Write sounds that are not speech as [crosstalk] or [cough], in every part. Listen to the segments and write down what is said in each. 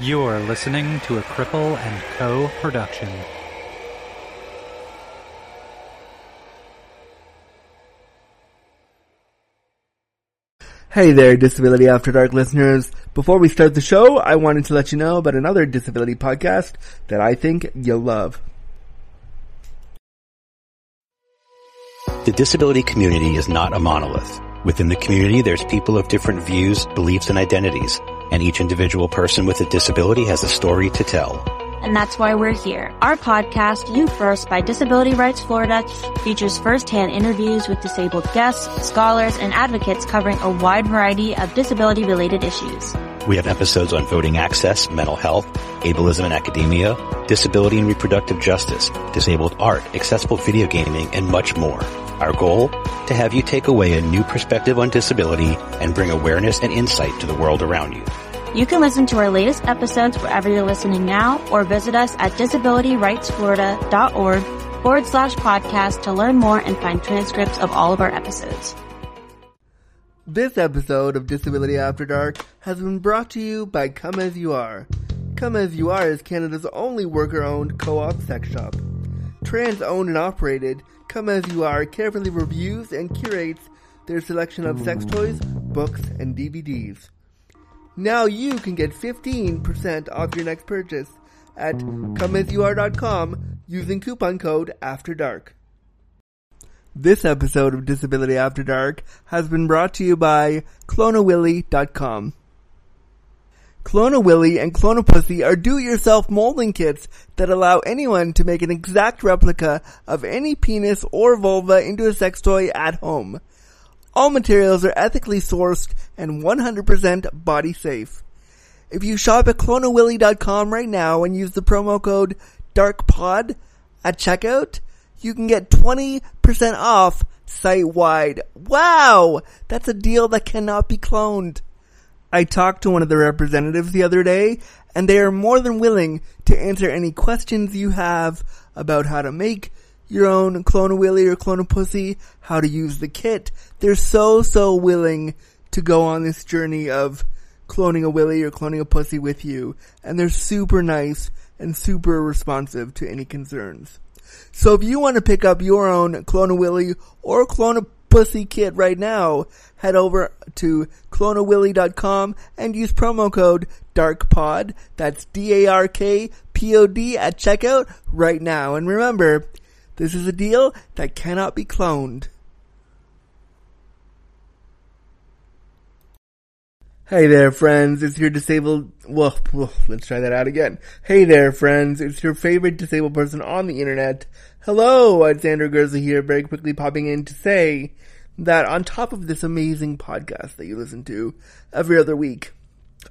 You're listening to a Cripple and Co. production. Hey there, Disability After Dark listeners. Before we start the show, I wanted to let you know about another disability podcast that I think you'll love. The disability community is not a monolith. Within the community, there's people of different views, beliefs, and identities, and each individual person with a disability has a story to tell and that's why we're here. Our podcast, You First by Disability Rights Florida, features firsthand interviews with disabled guests, scholars, and advocates covering a wide variety of disability related issues. We have episodes on voting access, mental health, ableism in academia, disability and reproductive justice, disabled art, accessible video gaming, and much more. Our goal? To have you take away a new perspective on disability and bring awareness and insight to the world around you. You can listen to our latest episodes wherever you're listening now or visit us at disabilityrightsflorida.org forward slash podcast to learn more and find transcripts of all of our episodes. This episode of Disability After Dark has been brought to you by Come As You Are. Come As You Are is Canada's only worker-owned co-op sex shop. Trans-owned and operated, Come As You Are carefully reviews and curates their selection of sex toys, books, and DVDs. Now you can get 15% off your next purchase at comeasyouare.com using coupon code After Dark. This episode of Disability After Dark has been brought to you by cloneawilly.com. Clone-A-Willy and Clone-A-Pussy are do-it-yourself molding kits that allow anyone to make an exact replica of any penis or vulva into a sex toy at home. All materials are ethically sourced and 100% body safe. If you shop at cloneawilly.com right now and use the promo code DARKPOD at checkout, you can get 20% off site wide. Wow! That's a deal that cannot be cloned. I talked to one of the representatives the other day and they are more than willing to answer any questions you have about how to make your own Clone-A-Willy or Clone-A-Pussy, how to use the kit. They're so, so willing to go on this journey of cloning a Willy or cloning a Pussy with you. And they're super nice and super responsive to any concerns. So if you want to pick up your own Clone-A-Willy or Clone-A-Pussy kit right now, head over to cloneawilly.com and use promo code DARKPOD. That's D-A-R-K-P-O-D at checkout right now. And remember, this is a deal that cannot be cloned. Hey there, friends. It's your disabled. Well, let's try that out again. Hey there, friends. It's your favorite disabled person on the internet. Hello, it's Andrew Gurza here, very quickly popping in to say that on top of this amazing podcast that you listen to every other week,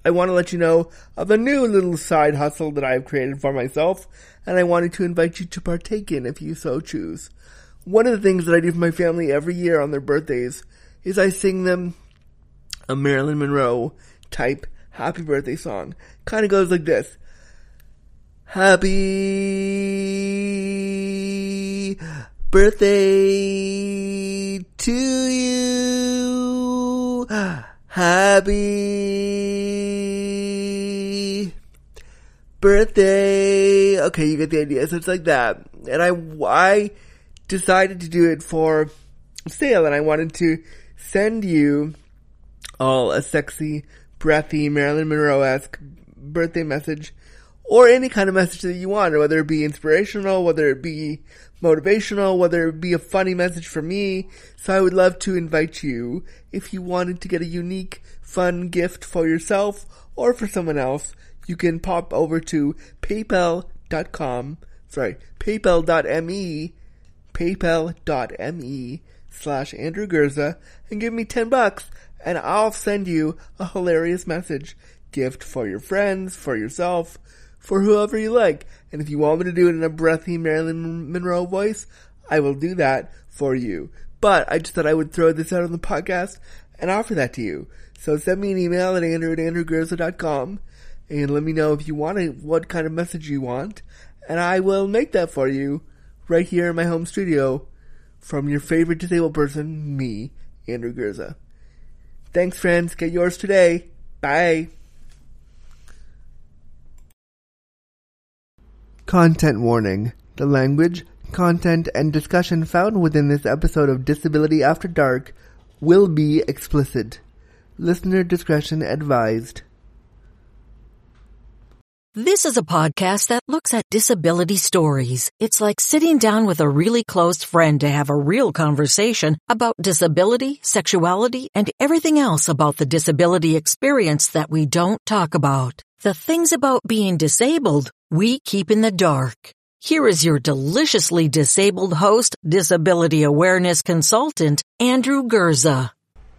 I want to let you know of a new little side hustle that I have created for myself, and I wanted to invite you to partake in if you so choose. One of the things that I do for my family every year on their birthdays is I sing them a Marilyn Monroe type happy birthday song. Kind of goes like this. Happy birthday to you. Happy birthday. Okay, you get the idea. So it's like that. And I, I decided to do it for sale and I wanted to send you all a sexy, breathy Marilyn Monroe-esque birthday message or any kind of message that you want, whether it be inspirational, whether it be motivational, whether it be a funny message for me. So I would love to invite you, if you wanted to get a unique, fun gift for yourself or for someone else, you can pop over to paypal.com, sorry, paypal.me, paypal.me slash Andrew Gurza and give me 10 bucks and I'll send you a hilarious message. Gift for your friends, for yourself, for whoever you like. And if you want me to do it in a breathy Marilyn Monroe voice, I will do that for you. But I just thought I would throw this out on the podcast and offer that to you. So send me an email at andrew at andrewgurza.com and let me know if you want it, what kind of message you want, and I will make that for you right here in my home studio from your favorite disabled person, me, Andrew Gurza. Thanks, friends. Get yours today. Bye. Content warning. The language, content, and discussion found within this episode of Disability After Dark will be explicit. Listener discretion advised. This is a podcast that looks at disability stories. It's like sitting down with a really close friend to have a real conversation about disability, sexuality, and everything else about the disability experience that we don't talk about. The things about being disabled we keep in the dark. Here is your deliciously disabled host, disability awareness consultant, Andrew Gurza.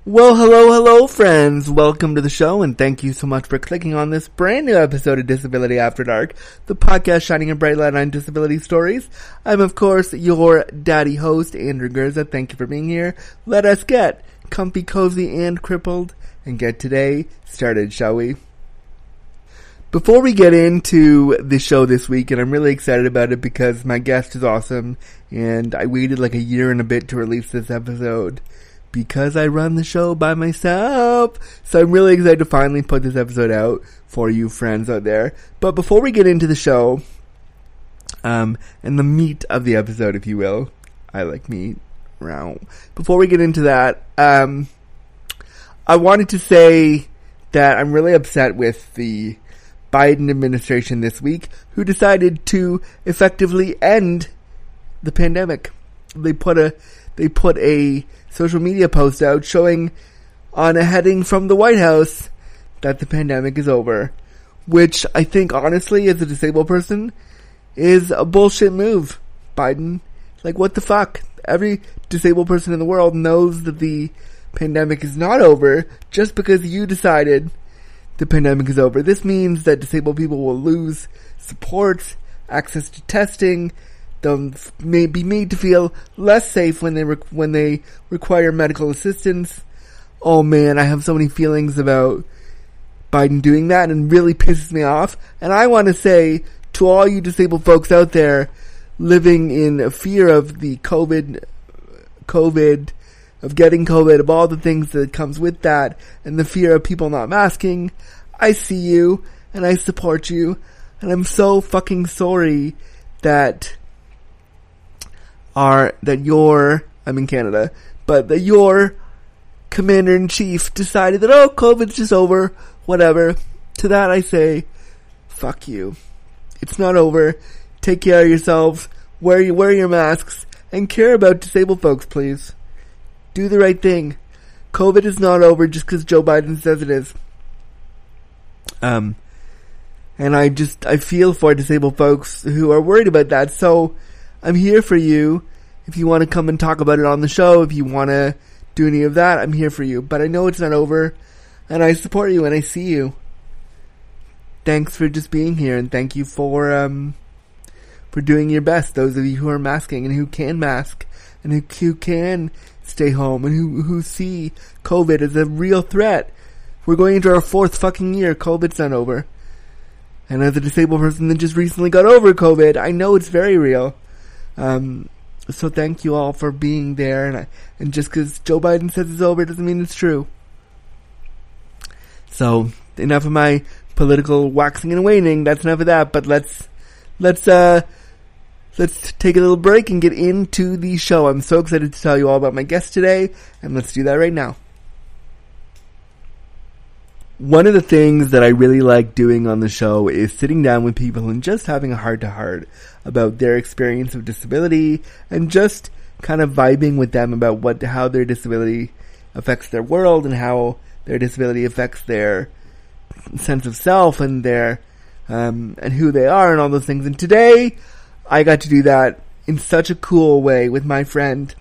Well, hello, hello, friends. Welcome to the show, and thank you so much for clicking on this brand new episode of Disability After Dark, the podcast shining a bright light on disability stories. I'm, of course, your daddy host, Andrew Gurza. Thank you for being here. Let us get comfy, cozy, and crippled, and get today started, shall we? Before we get into the show this week, and I'm really excited about it because my guest is awesome, and I waited like a year and a bit to release this episode because I run the show by myself. So I'm really excited to finally put this episode out for you friends out there. But before we get into the show, um, and the meat of the episode, if you will, I like meat. Before we get into that, um, I wanted to say that I'm really upset with the Biden administration this week who decided to effectively end the pandemic. They put a they put a social media post out showing on a heading from the White House that the pandemic is over, which I think honestly as a disabled person is a bullshit move. Biden, like what the fuck? Every disabled person in the world knows that the pandemic is not over just because you decided the pandemic is over. This means that disabled people will lose support, access to testing, they'll may be made to feel less safe when they re- when they require medical assistance. Oh man, I have so many feelings about Biden doing that and really pisses me off. And I want to say to all you disabled folks out there living in fear of the COVID, COVID, of getting COVID, of all the things that comes with that, and the fear of people not masking, I see you and I support you, and I'm so fucking sorry that are that your I'm in Canada, but that your commander in chief decided that oh COVID's just over, whatever. To that I say, fuck you. It's not over. Take care of yourselves. Wear your, wear your masks and care about disabled folks, please. Do the right thing. COVID is not over just because Joe Biden says it is. Um, and I just, I feel for disabled folks who are worried about that. So I'm here for you. If you want to come and talk about it on the show, if you want to do any of that, I'm here for you. But I know it's not over and I support you and I see you. Thanks for just being here and thank you for, um, for doing your best. Those of you who are masking and who can mask and who, who can stay home and who, who see COVID as a real threat we're going into our fourth fucking year. COVID's not over. And as a disabled person that just recently got over COVID, I know it's very real. Um, so thank you all for being there. And, I, and just because Joe Biden says it's over doesn't mean it's true. So enough of my political waxing and waning. That's enough of that. But let's let's uh let's take a little break and get into the show. I'm so excited to tell you all about my guest today, and let's do that right now one of the things that I really like doing on the show is sitting down with people and just having a heart to heart about their experience of disability and just kind of vibing with them about what how their disability affects their world and how their disability affects their sense of self and their um, and who they are and all those things. And today, I got to do that in such a cool way with my friend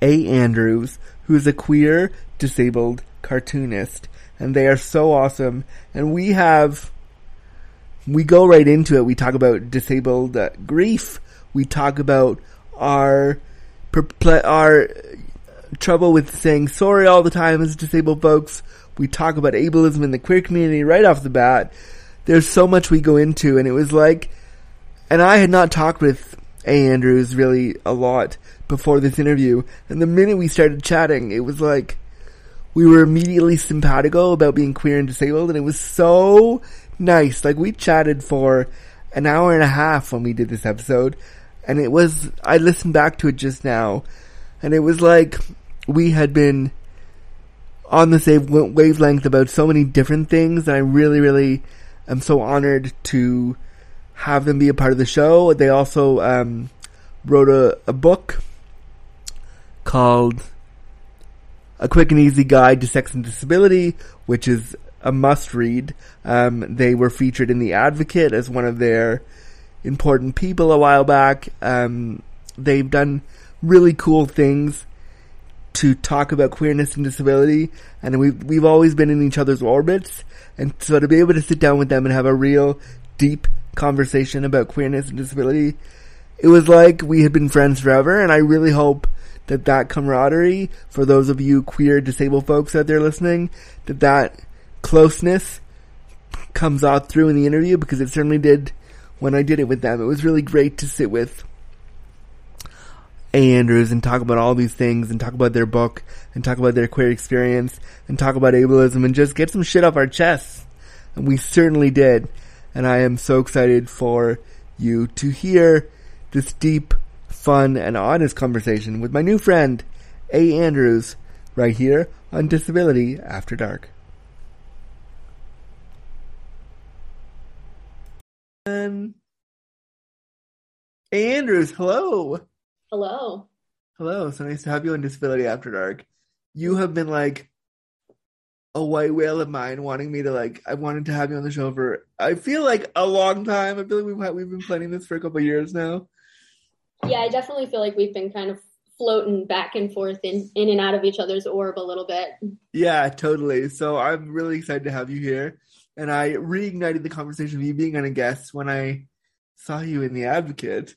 A. Andrews, who is a queer disabled cartoonist, and they are so awesome. And we have, we go right into it. We talk about disabled uh, grief. We talk about our perple- our trouble with saying sorry all the time as disabled folks. We talk about ableism in the queer community right off the bat. There's so much we go into, and it was like, and I had not talked with. Andrews really a lot before this interview, and the minute we started chatting, it was like, we were immediately simpatico about being queer and disabled, and it was so nice. Like we chatted for an hour and a half when we did this episode, and it was I listened back to it just now, and it was like we had been on the same wavelength about so many different things, and I really, really am so honored to have them be a part of the show. They also um, wrote a, a book called A Quick and Easy Guide to Sex and Disability, which is a must read. Um, they were featured in The Advocate as one of their important people a while back. Um, they've done really cool things to talk about queerness and disability, and we've we've always been in each other's orbits, and so to be able to sit down with them and have a real deep conversation about queerness and disability, it was like we had been friends forever, and I really hope that that camaraderie for those of you queer disabled folks out there listening, that that closeness comes out through in the interview because it certainly did when I did it with them. It was really great to sit with. Andrews and talk about all these things and talk about their book and talk about their queer experience and talk about ableism and just get some shit off our chests. And we certainly did. And I am so excited for you to hear this deep, fun, and honest conversation with my new friend, A. Andrews, right here on Disability After Dark. Um, A. Andrews, hello. Hello. Hello. So nice to have you on Disability After Dark. You have been like a white whale of mine wanting me to like I wanted to have you on the show for I feel like a long time. I feel like we've had, we've been planning this for a couple years now. Yeah, I definitely feel like we've been kind of floating back and forth in in and out of each other's orb a little bit. Yeah, totally. So I'm really excited to have you here. And I reignited the conversation of you being on a guest when I saw you in The Advocate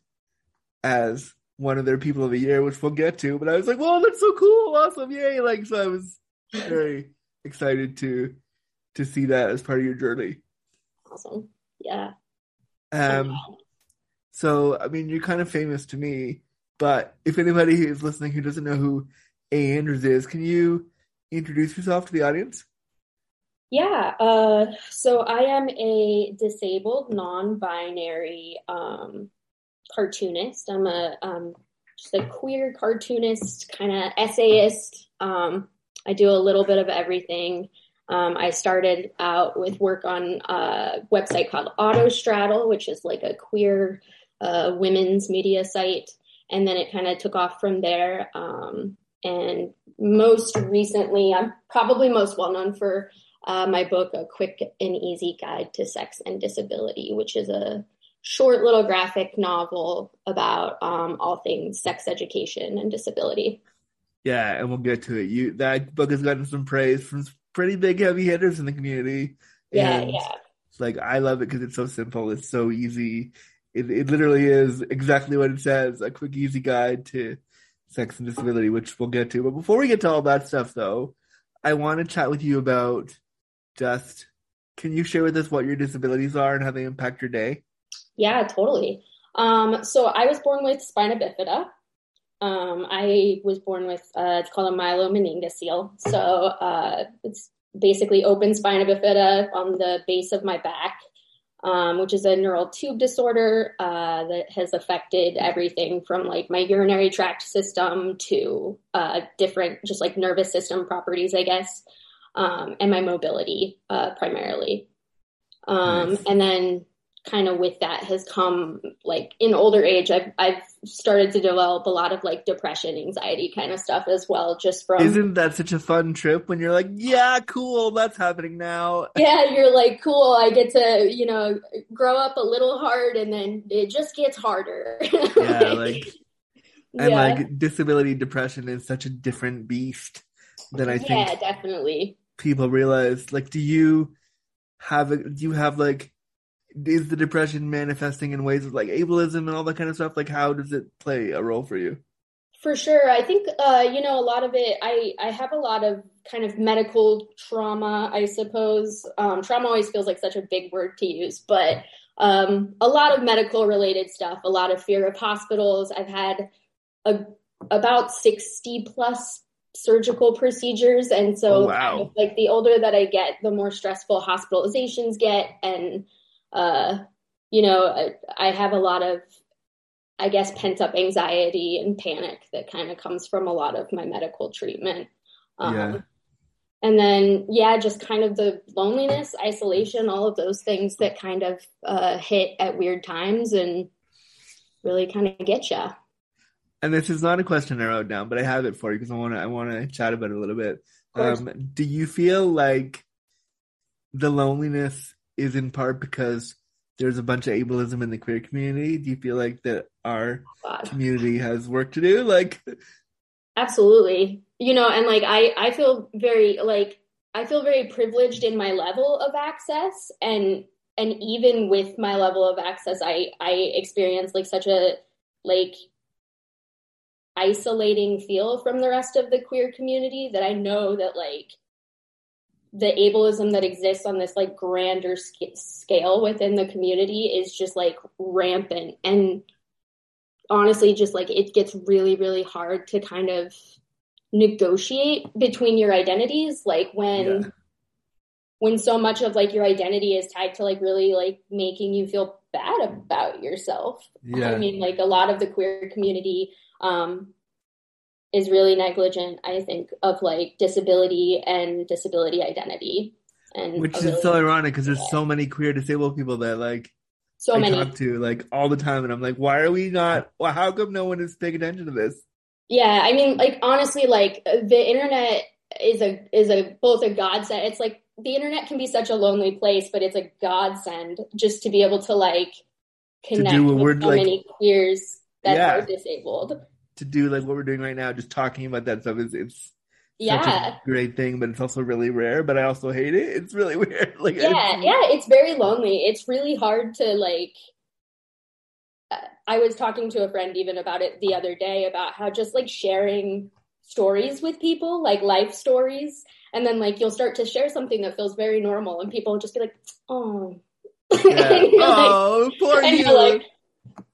as one of their people of the year, which we'll get to. But I was like, "Whoa, that's so cool! Awesome, yay!" Like, so I was very excited to to see that as part of your journey. Awesome, yeah. Um, so I mean, you're kind of famous to me, but if anybody who's listening who doesn't know who A. Andrews is, can you introduce yourself to the audience? Yeah, uh, so I am a disabled, non-binary um, cartoonist. I'm a um, just a queer cartoonist, kind of essayist. Um, I do a little bit of everything. Um, I started out with work on a website called Autostraddle, which is like a queer uh, women's media site, and then it kind of took off from there. Um, and most recently, I'm probably most well known for uh, my book, A Quick and Easy Guide to Sex and Disability, which is a short little graphic novel about um, all things sex education and disability. Yeah, and we'll get to it. You that book has gotten some praise from pretty big heavy hitters in the community. Yeah, and, yeah. Like I love it because it's so simple. It's so easy. It it literally is exactly what it says: a quick, easy guide to sex and disability, which we'll get to. But before we get to all that stuff, though, I want to chat with you about just. Can you share with us what your disabilities are and how they impact your day? Yeah, totally. Um, so I was born with spina bifida. Um, I was born with uh, it's called a myelomeningocele. So uh, it's basically open spina bifida on the base of my back, um, which is a neural tube disorder uh, that has affected everything from like my urinary tract system to uh, different just like nervous system properties, I guess, um, and my mobility uh, primarily. Um, nice. And then kind of with that has come like in older age I've I've started to develop a lot of like depression, anxiety kind of stuff as well just from Isn't that such a fun trip when you're like, yeah, cool, that's happening now. [laughs] Yeah, you're like, cool, I get to, you know, grow up a little hard and then it just gets harder. [laughs] yeah, like and yeah. like disability depression is such a different beast than I think Yeah, definitely. People realize like do you have a, do you have like is the depression manifesting in ways of like ableism and all that kind of stuff? Like, how does it play a role for you? For sure. I think, uh, you know, a lot of it, I, I have a lot of kind of medical trauma, I suppose. Um, trauma always feels like such a big word to use, but um, a lot of medical related stuff, a lot of fear of hospitals. I've had a, about 60 plus surgical procedures. And so, oh, wow. kind of like, the older that I get, the more stressful hospitalizations get. And, uh, you know, I, I have a lot of, I guess, pent up anxiety and panic that kind of comes from a lot of my medical treatment. Um, Yeah. And then, yeah, just kind of the loneliness, isolation, all of those things that kind of uh, hit at weird times and really kind of get you. And this is not a question I wrote down, but I have it for you because I want to I want to chat about it a little bit. Um, do you feel like the loneliness is in part because there's a bunch of ableism in the queer community? Do you feel like that our God. community has work to do? Like, Absolutely. You know, and like I I feel very like I feel very privileged in my level of access and and even with my level of access I I experience like such a like isolating feel from the rest of the queer community that I know that like the ableism that exists on this like grander sc- scale within the community is just like rampant. And honestly just like it gets really really hard to kind of negotiate between your identities like when Yeah. when so much of like your identity is tied to like really like making you feel bad about yourself. Yeah, i mean like a lot of the queer community um is really negligent i think of like disability and disability identity and which is really- so ironic because there's so many queer disabled people that like so I many talk to like all the time, and I'm like, why are we not? Well, how come no one is paying attention to this? Yeah, I mean, like honestly, like the internet is a is a both a godsend. It's like the internet can be such a lonely place, but it's a godsend just to be able to like connect what with so like- many queers that Yeah. are disabled. To do like what we're doing right now, just talking about that stuff is it's such Yeah, a great thing, but it's also really rare. But I also hate it. It's really [laughs] weird. Like, yeah, it's- yeah. It's very lonely. It's really hard to like. I was talking to a friend even about it the other day about how just like sharing stories with people, like life stories, and then like you'll start to share something that feels very normal, and people will just be like, "Oh." [laughs] Yeah. [laughs] You're like- oh, poor you. you're like,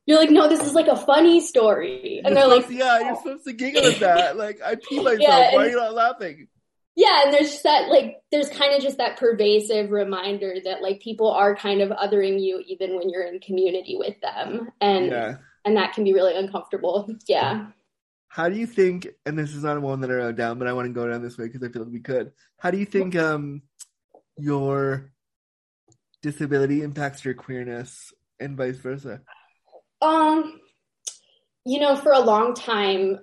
you're like, no, this is like a funny story, and You're they're like, to- yeah, you're supposed to giggle at that. [laughs] Like, I pee myself. Yeah, Why are you not laughing? yeah, and there's just that like, there's kind of just that pervasive reminder that like people are kind of othering you even when you're in community with them, and Yeah. and that can be really uncomfortable. Yeah. How do you think? And this is not one that I wrote down, but I want to go down this way because I feel like we could. How do you think um your disability impacts your queerness and vice versa? Um, you know, for a long time,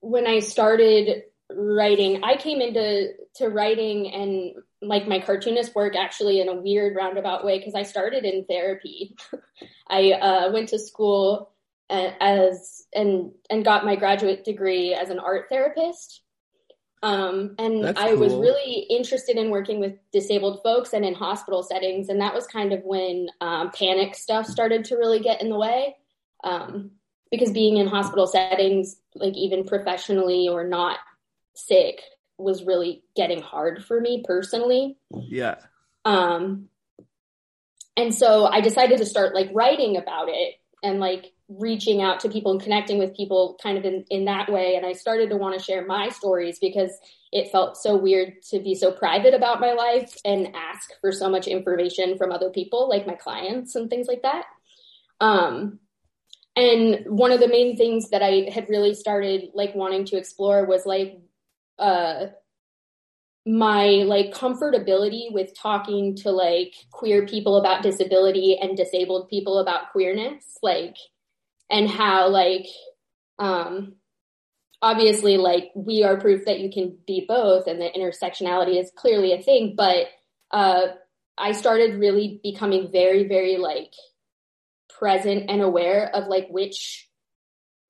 when I started writing, I came into to writing and like my cartoonist work actually in a weird roundabout way because I started in therapy. [laughs] I uh, went to school as and and got my graduate degree as an art therapist. Um, and That's I was really interested in working with disabled folks and in hospital settings, and that was kind of when um, panic stuff started to really get in the way. Um, because being in hospital settings, like even professionally or not sick, was really getting hard for me personally. Yeah. Um, and so I decided to start like writing about it and like reaching out to people and connecting with people kind of in, in that way. And I started to want to share my stories because it felt so weird to be so private about my life and ask for so much information from other people, like my clients and things like that. Um, and one of the main things that I had really started like wanting to explore was like, uh, my like comfortability with talking to like queer people about disability and disabled people about queerness like and how like um obviously like we are proof that you can be both and that intersectionality is clearly a thing but uh i started really becoming very very like present and aware of like which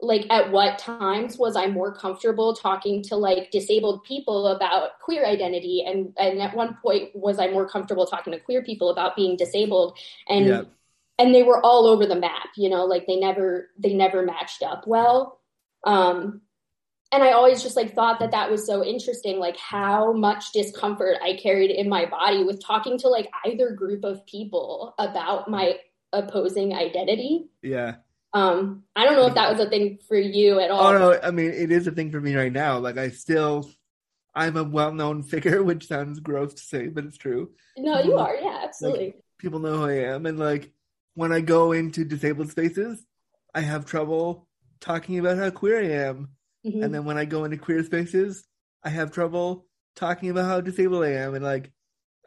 like at what times was I more comfortable talking to like disabled people about queer identity? And and at one point was I more comfortable talking to queer people about being disabled? And Yeah. and they were all over the map you know like they never they never matched up well. Um and I always just like thought that that was so interesting like how much discomfort I carried in my body with talking to like either group of people about my opposing identity Yeah. um, I don't know if that was a thing for you at all. Oh no, I mean it is a thing for me right now. Like I still I'm a well known [laughs] figure, which sounds gross to say, but it's true. No, you are. Yeah, absolutely. People know who I am and like when I go into disabled spaces, I have trouble talking about how queer I am. Mhm. And then when I go into queer spaces, I have trouble talking about how disabled I am. And like,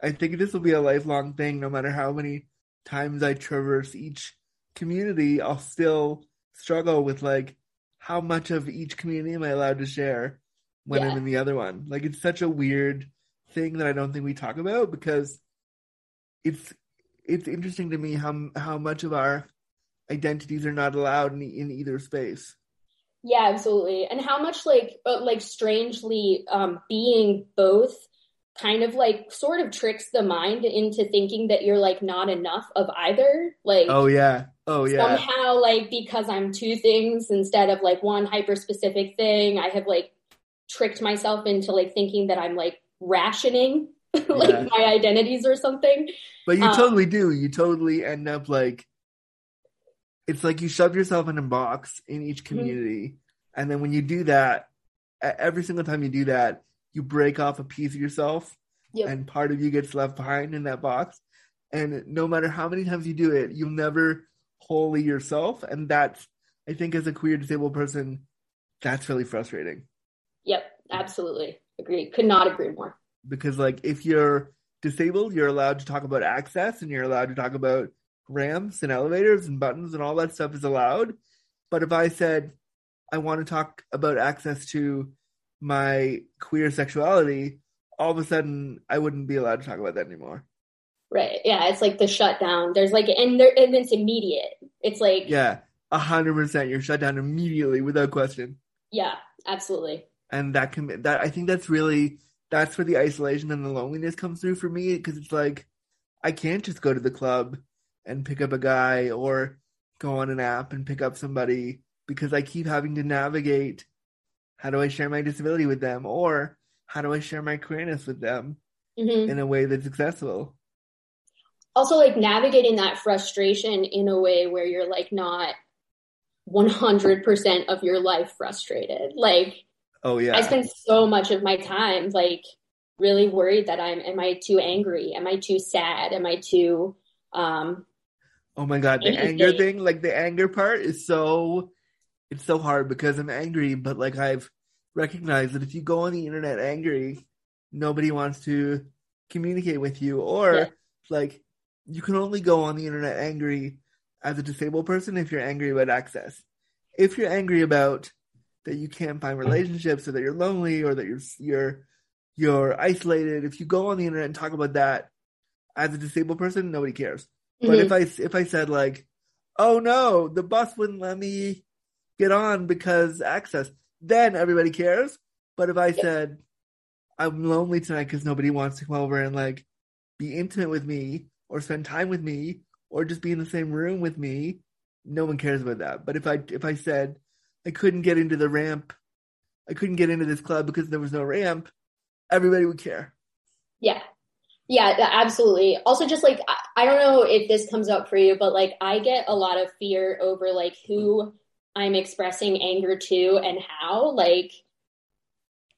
I think this will be a lifelong thing. No matter how many times I traverse each community, I'll still struggle with like, how much of each community am I allowed to share when Yeah. I'm in the other one? Like, it's such a weird thing that I don't think we talk about because it's it's interesting to me how how much of our identities are not allowed in, in either space. Yeah, absolutely. And how much like uh, like strangely um being both kind of like sort of tricks the mind into thinking that you're like not enough of either. Like Oh yeah. Oh yeah. somehow like because I'm two things instead of like one hyper specific thing, I have like tricked myself into like thinking that I'm like rationing [laughs] like Yeah. my identities or something. But you um, totally do. You totally end up like it's like you shove yourself in a box in each Mm-hmm. community, and then when you do that, every single time you do that, you break off a piece of yourself, Yep. and part of you gets left behind in that box. And no matter how many times you do it, you'll never wholly yourself, and that's I think as a queer disabled person, that's really frustrating. Yep, absolutely. Agree. Could not agree more. because like if you're disabled you're allowed to talk about access and you're allowed to talk about ramps and elevators and buttons and all that stuff is allowed but if i said i want to talk about access to my queer sexuality all of a sudden i wouldn't be allowed to talk about that anymore Right. Yeah, it's like the shutdown. There's like and there and it's immediate. It's like yeah a hundred percent you're shut down immediately without question yeah, absolutely. and that can that I think that's really that's where the isolation and the loneliness comes through for me because it's like I can't just go to the club and pick up a guy or go on an app and pick up somebody because I keep having to navigate how do I share my disability with them or how do I share my queerness with them hmm in a way that's accessible. Also like navigating that frustration in a way where you're like not 100% of your life frustrated. Like Oh yeah. I spend so much of my time like really worried that I'm am I too angry? Am I too sad? Am I too um Oh my god, the Anything. anger thing, like the anger part is so it's so hard because I'm angry, but like I've recognized that if you go on the internet angry, nobody wants to communicate with you or Yeah. like you can only go on the internet angry as a disabled person if you're angry about access. If you're angry about that you can't find relationships or that you're lonely or that you're you're you're isolated, if you go on the internet and talk about that as a disabled person, nobody cares. But mhm. if I if I said like, "Oh no, the bus wouldn't let me get on because access," then everybody cares. But if I said, "I'm lonely tonight because nobody wants to come over and like be intimate with me or spend time with me or just be in the same room with me," no one cares about that. But if I if I said I couldn't get into the ramp, I couldn't get into this club because there was no ramp, everybody would care. Yeah. Yeah, absolutely. Also, just like, I, I don't know if this comes up for you, but like, I get a lot of fear over like who I'm expressing anger to and how. Like,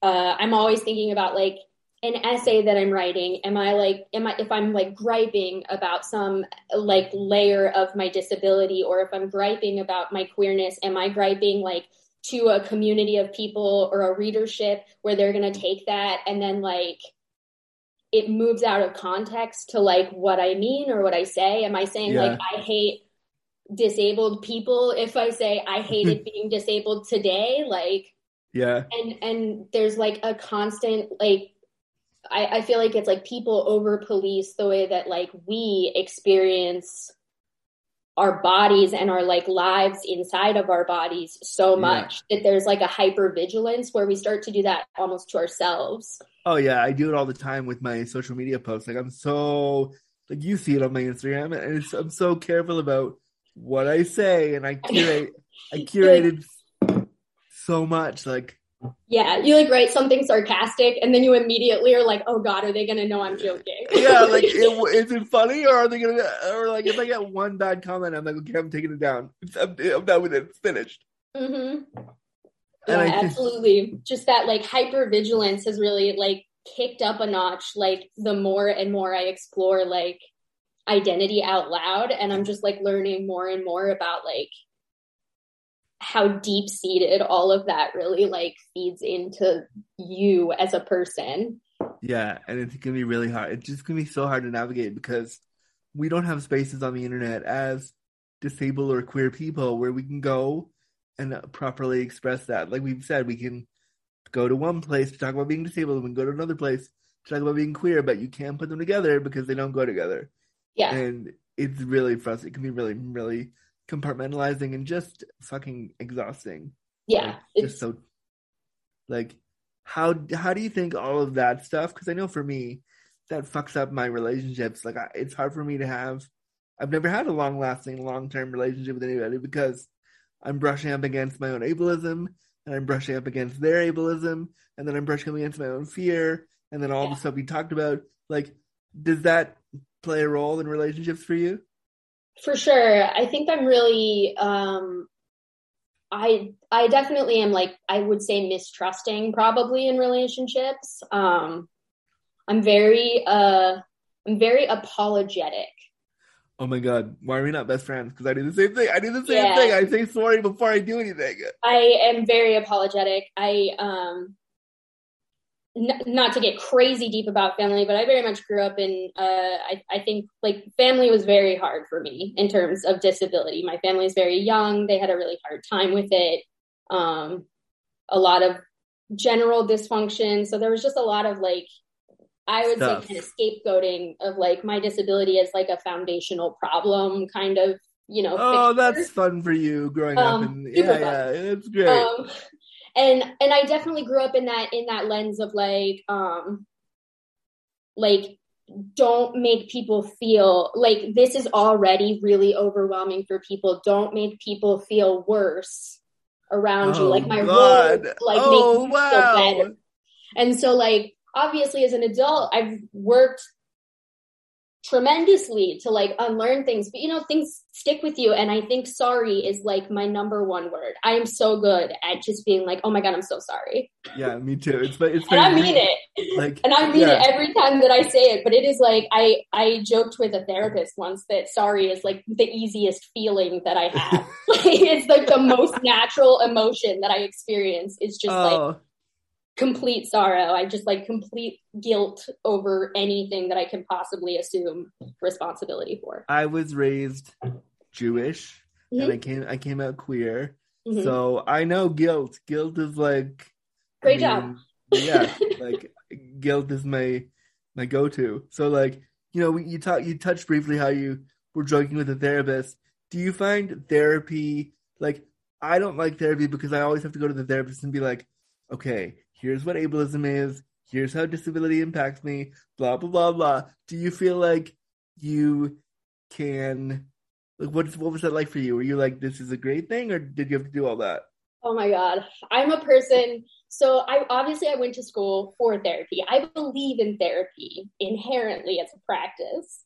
uh, I'm always thinking about like an essay that I'm writing. Am I like, am I, if I'm like griping about some like layer of my disability or if I'm griping about my queerness, am I griping like to a community of people or a readership where they're going to take that and then like, it moves out of context to like what I mean or what I say. Am I saying Yeah. like I hate disabled people if I say I hated [laughs] being disabled today? Like Yeah. and and there's like a constant like I, I feel like it's like people over police the way that like we experience our bodies and our like lives inside of our bodies so Yeah. much that there's like a hyper vigilance where we start to do that almost to ourselves. Oh yeah, I do it all the time with my social media posts. Like I'm so like you see it on my Instagram, and it's, I'm so careful about what I say, and I [laughs] curate. I curated so much. Like Yeah, you like write something sarcastic and then you immediately are like, "Oh God, are they gonna know I'm joking?" yeah, like [laughs] it, is it funny or are they gonna? Or like if I get one bad comment, I'm like, okay, I'm taking it down. I'm, I'm done with it. It's finished. hmm And Yeah, I just- absolutely. Just that like hyper vigilance has really like kicked up a notch. Like the more and more I explore like identity out loud and I'm just like learning more and more about like how deep seated all of that really like feeds into you as a person. Yeah, and it's gonna be really hard. It's just gonna be so hard to navigate because we don't have spaces on the internet as disabled or queer people where we can go and properly express that. Like we've said, we can go to one place to talk about being disabled, and we can go to another place to talk about being queer, but you can't put them together because they don't go together. Yeah. And it's really frustrating. It can be really, really compartmentalizing and just fucking exhausting. Yeah. Like, It's just so like how how do you think all of that stuff because i know for me that fucks up my relationships like I, it's hard for me to have i've never had a long lasting long term relationship with anybody because i'm brushing up against my own ableism and i'm brushing up against their ableism and then i'm brushing up against my own fear and then all Yeah. the stuff we talked about like does that play a role in relationships for you For sure. I think I'm really um I I definitely am like I would say mistrusting probably in relationships. Um I'm very uh I'm very apologetic. oh my god why are we not best friends because i do the same thing i do the same Yeah. thing i say sorry before i do anything I am very apologetic. I um n- not to get crazy deep about family, but I very much grew up in uh I I think like family was very hard for me in terms of disability. My family is very young. They had a really hard time with it. Um a lot of general dysfunction. So there was just a lot of like I would Stuff. say kind of scapegoating of like my disability as like a foundational problem kind of, you know, Oh, that's fun for you growing Um, up, and yeah, yeah, it's great. um and and i definitely grew up in that in that lens of like um like don't make people feel like this is already really overwhelming for people don't make people feel worse around you Oh, like my God. role like Oh, make you wow. feel better and so like obviously as an adult i've worked tremendously to like unlearn things. But you know things stick with you. And i think sorry is like my number one word. I am so good at just being like oh my god i'm so sorry. Yeah, me too. It's it's and i mean it. Like, and i mean yeah. it every time that i say it. But it is like i i joked with a therapist once that sorry is like the easiest feeling that i have. [laughs] Like it's like the most natural emotion that i experience it's just like oh, complete sorrow. I just like complete guilt over anything that I can possibly assume responsibility for. I was raised Jewish, and Mhm. I came I came out queer, Mhm. so I know guilt. Guilt is like I Great job. Yeah, [laughs] like guilt is my my go to. So like you know, you talk you touched briefly how you were joking with a therapist. Do you find therapy like I don't like therapy because I always have to go to the therapist and be like, okay, here's what ableism is, here's how disability impacts me, blah blah blah blah. Do you feel like you can like what what was that like for you? Were you like this is a great thing or did you have to do all that? Oh my God. I'm a person. So I obviously I went to school for therapy. I believe in therapy inherently as a practice.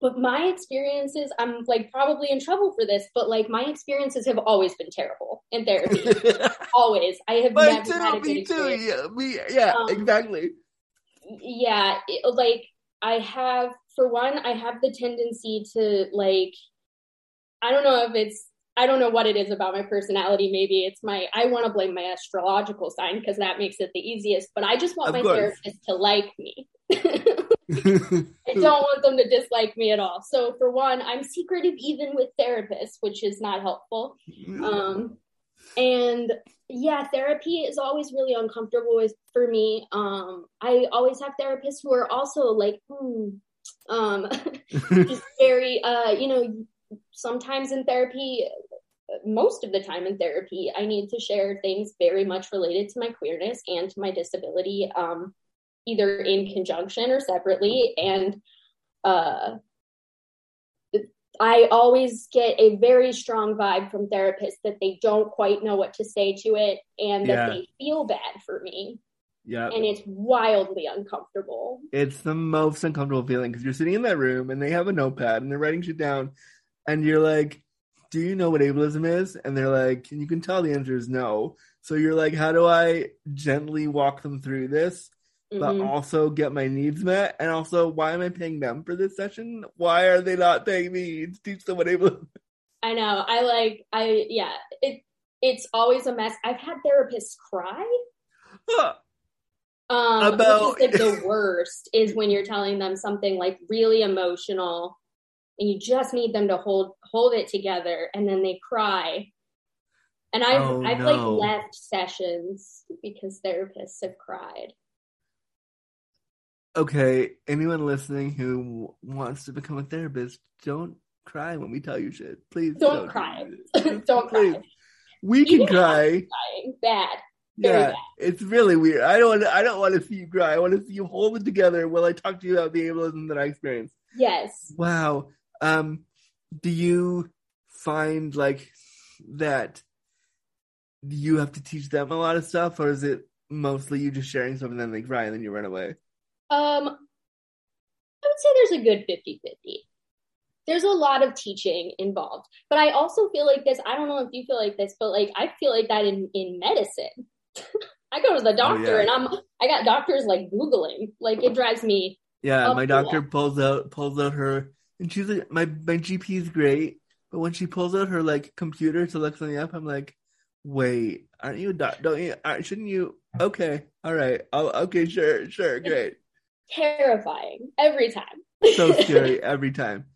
But my experiences, I'm like probably in trouble for this, but like my experiences have always been terrible in therapy. [laughs] always. I have Me never had a good me too. Yeah, me, yeah, Um, exactly. yeah it, like i have for one i have the tendency to like i don't know if it's i don't know what it is about my personality maybe it's my i want to blame my astrological sign because that makes it the easiest but i just want Of my course. therapist to like me [laughs] i don't want them to dislike me at all. So for one i'm secretive even with therapists which is not helpful. Um and yeah therapy is always really uncomfortable with for me. Um i always have therapists who are also like hmm, um [laughs] very uh you know sometimes in therapy most of the time in therapy i need to share things very much related to my queerness and to my disability. Um either in conjunction or separately and uh I always get a very strong vibe from therapists that they don't quite know what to say to it and that Yeah. they feel bad for me. yeah, And it's wildly uncomfortable. it's the most uncomfortable feeling because you're sitting in that room and they have a notepad and they're writing shit down, and you're like, "Do you know what ableism is?" And they're like, and you can tell the answer is no. So you're like, "How do I gently walk them through this?" But Mhm. also get my needs met? And also, why am I paying them for this session? Why are they not paying me to teach someone ableism? I know. I like. I yeah. It it's always a mess. I've had therapists cry. Um, About- like the [laughs] worst is when you're telling them something like really emotional, and you just need them to hold hold it together, and then they cry. And I've Oh, I've no. like left sessions because therapists have cried. Okay, anyone listening who wants to become a therapist, don't cry when we tell you shit. Please Don't do cry. [laughs] Don't [laughs] Please. cry. We can cry. Crying bad. Very Yeah, bad. it's really weird. I don't. I don't want to see you cry. I want to see you hold it together while I talk to you about the ableism that I experienced. Yes. Wow. Um, do you find like that you have to teach them a lot of stuff, or is it mostly you just sharing something and they cry and then you run away? Um, I would say there's a good 50 50. There's a lot of teaching involved. But I also feel like this, I don't know if you feel like this, but like I feel like that in, in medicine. [laughs] I go to the doctor yeah. and I'm I got doctors like Googling. Like it drives me Yeah, my doctor pulls out pulls out her and she's like my my GP is great, but when she pulls out her like computer to look something up, I'm like, wait, aren't you a doc? Don't you? Aren't, shouldn't you? Okay, all right, oh, okay, sure, sure, [laughs] great. Terrifying every time. So [laughs] scary every time.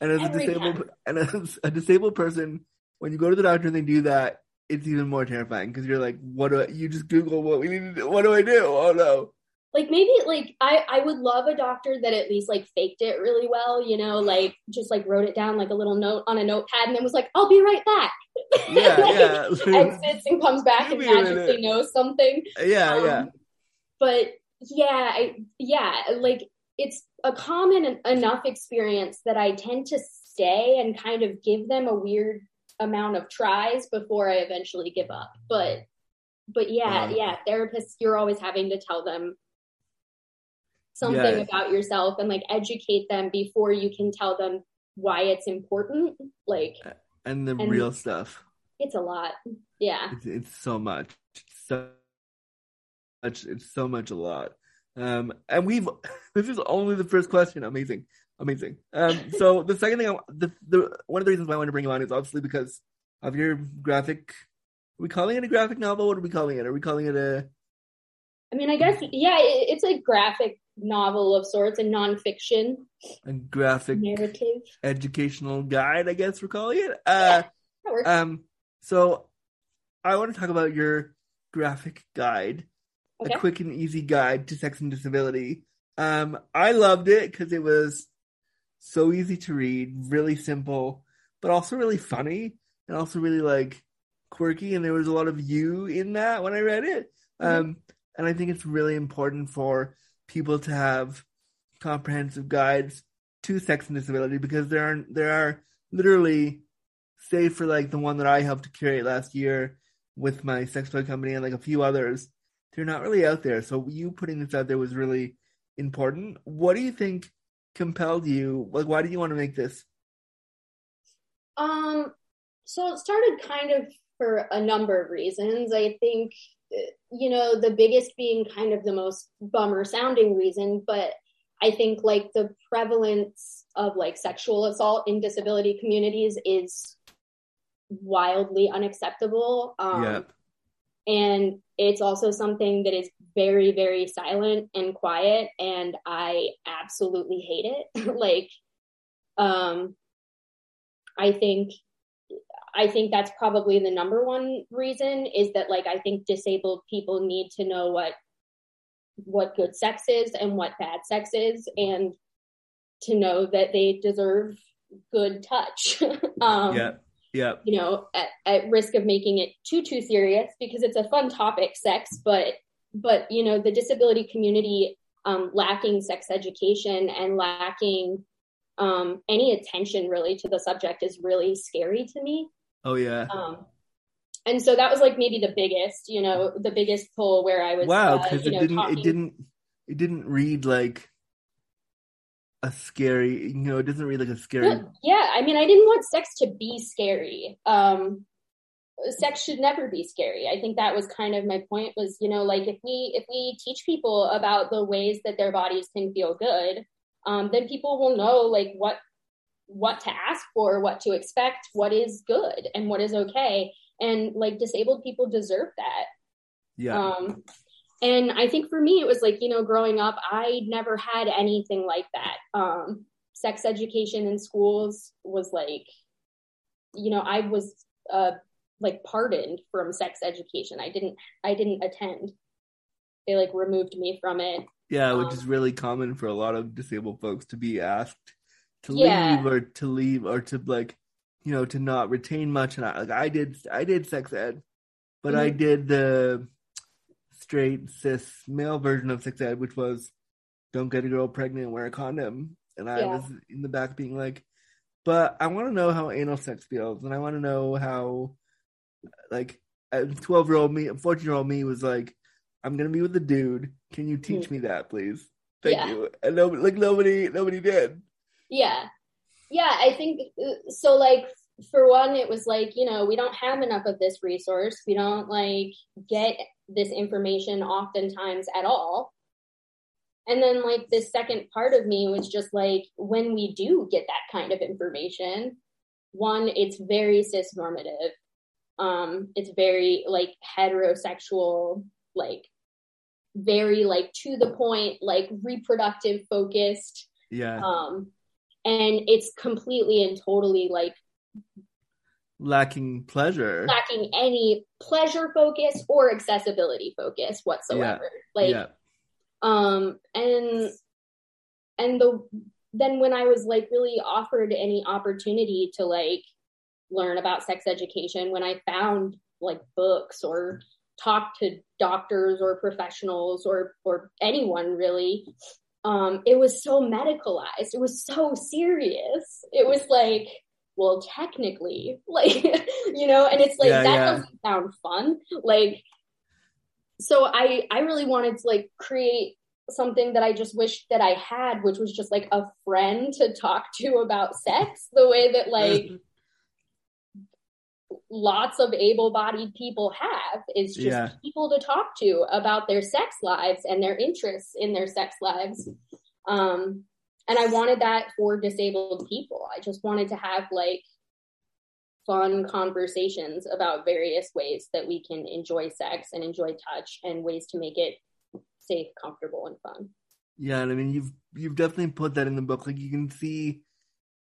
And as a disabled time. and as a disabled person, when you go to the doctor and they do that, it's even more terrifying because you're like, what do I? You just Google what we need to do. What do I do? Oh no. like maybe like I I would love a doctor that at least like faked it really well, you know, like just like wrote it down like a little note on a notepad and then was like, I'll be right back. Yeah, [laughs] Like, yeah. [laughs] Exits and comes back Give and me a minute. magically knows something. yeah, Um, yeah. But yeah, I, yeah, like it's a common enough experience that I tend to stay and kind of give them a weird amount of tries before I eventually give up. But but yeah, Wow. yeah, therapists, you're always having to tell them something Yeah. about yourself and like educate them before you can tell them why it's important. Like And the and- real stuff. it's a lot. Yeah. It's, it's so much. It's so much. It's so much a lot. Um, and we've. [laughs] This is only the first question. Amazing, amazing. Um, [laughs] so the second thing, I, the the one of the reasons why I want to bring you on is obviously because of your graphic. Are we calling it a graphic novel? What are we calling it? Are we calling it a? I mean, I guess yeah, it, it's a graphic novel of sorts, a nonfiction A graphic narrative. educational guide, I guess we're calling it. Uh, That works. um, so I want to talk about your graphic guide, Okay. a quick and easy guide to sex and disability. Um, I loved it because it was so easy to read, really simple, but also really funny and also really like quirky. And there was a lot of you in that when I read it. Um, and I think it's really important for people to have comprehensive guides to sex and disability because there are there are literally, save for like the one that I helped to curate last year with my sex toy company and like a few others, they're not really out there. So you putting this out there was really important. What do you think compelled you? Like, why did you want to make this? Um, so it started kind of for a number of reasons. I think, you know, the biggest being kind of the most bummer sounding reason, but I think like the prevalence of like sexual assault in disability communities is wildly unacceptable. Um, yeah, and it's also something that is very very silent and quiet and i absolutely hate it. [laughs] Like um i think i think that's probably the number one reason is that like i think disabled people need to know what what good sex is and what bad sex is and to know that they deserve good touch. [laughs] Um yeah, yeah, you know, at, at risk of making it too too serious because it's a fun topic, sex, but but you know, the disability community um, lacking sex education and lacking um, any attention really to the subject is really scary to me. oh yeah. Um, and so that was like maybe the biggest, you know, the biggest pull where I was. Wow, uh, because you it know, didn't, talking- it didn't, it didn't read like a scary. You know, it doesn't read like a scary. yeah i mean i didn't want sex to be scary um sex should never be scary. I think that was kind of my point was, you know, like if we if we teach people about the ways that their bodies can feel good, um, then people will know like what what to ask for, what to expect, what is good and what is okay. And like disabled people deserve that. Yeah. Um, and I think for me, it was like, you know, growing up, I never had anything like that. Um, sex education in schools was like, you know, I was uh, like pardoned from sex education. I didn't, I didn't attend. They like removed me from it. Yeah, which Um, is really common for a lot of disabled folks to be asked to Yeah. leave or to leave or to like, you know, to not retain much. And I, like I did, I did sex ed, but I Mhm. did the straight cis male version of sex ed, which was don't get a girl pregnant wear a condom. And I Yeah. was in the back being like, but I want to know how anal sex feels, and I want to know how, like, a twelve year old me, fourteen year old me was like, I'm gonna be with a dude. Can you teach me that, please? Thank Yeah. you. And no, like nobody, nobody did. Yeah. Yeah, I think uh, so. Like, for one, it was like, you know, we don't have enough of this resource. We don't like get this information oftentimes at all. And then, like, this second part of me was just like, when we do get that kind of information, one, it's very cis normative. Um, it's very like heterosexual, like, very like to the point, like reproductive focused Yeah, um and it's completely and totally like lacking pleasure. lacking any pleasure focus or accessibility focus whatsoever. Like yeah, um and and the then when i was like really offered any opportunity to like learn about sex education when i found like books or talked to doctors or professionals or or anyone really um it was so medicalized. It was so serious. It was like well technically [laughs] like you know and it's like Yeah, that yeah. doesn't sound fun like so i i really wanted to like create something that i just wished that i had which was just like a friend to talk to about sex the way that like lots of able-bodied people have is just Yeah. people to talk to about their sex lives and their interests in their sex lives um and i wanted that for disabled people i just wanted to have like fun conversations about various ways that we can enjoy sex and enjoy touch and ways to make it safe comfortable and fun yeah. And I mean, you've you've definitely put that in the book. Like you can see,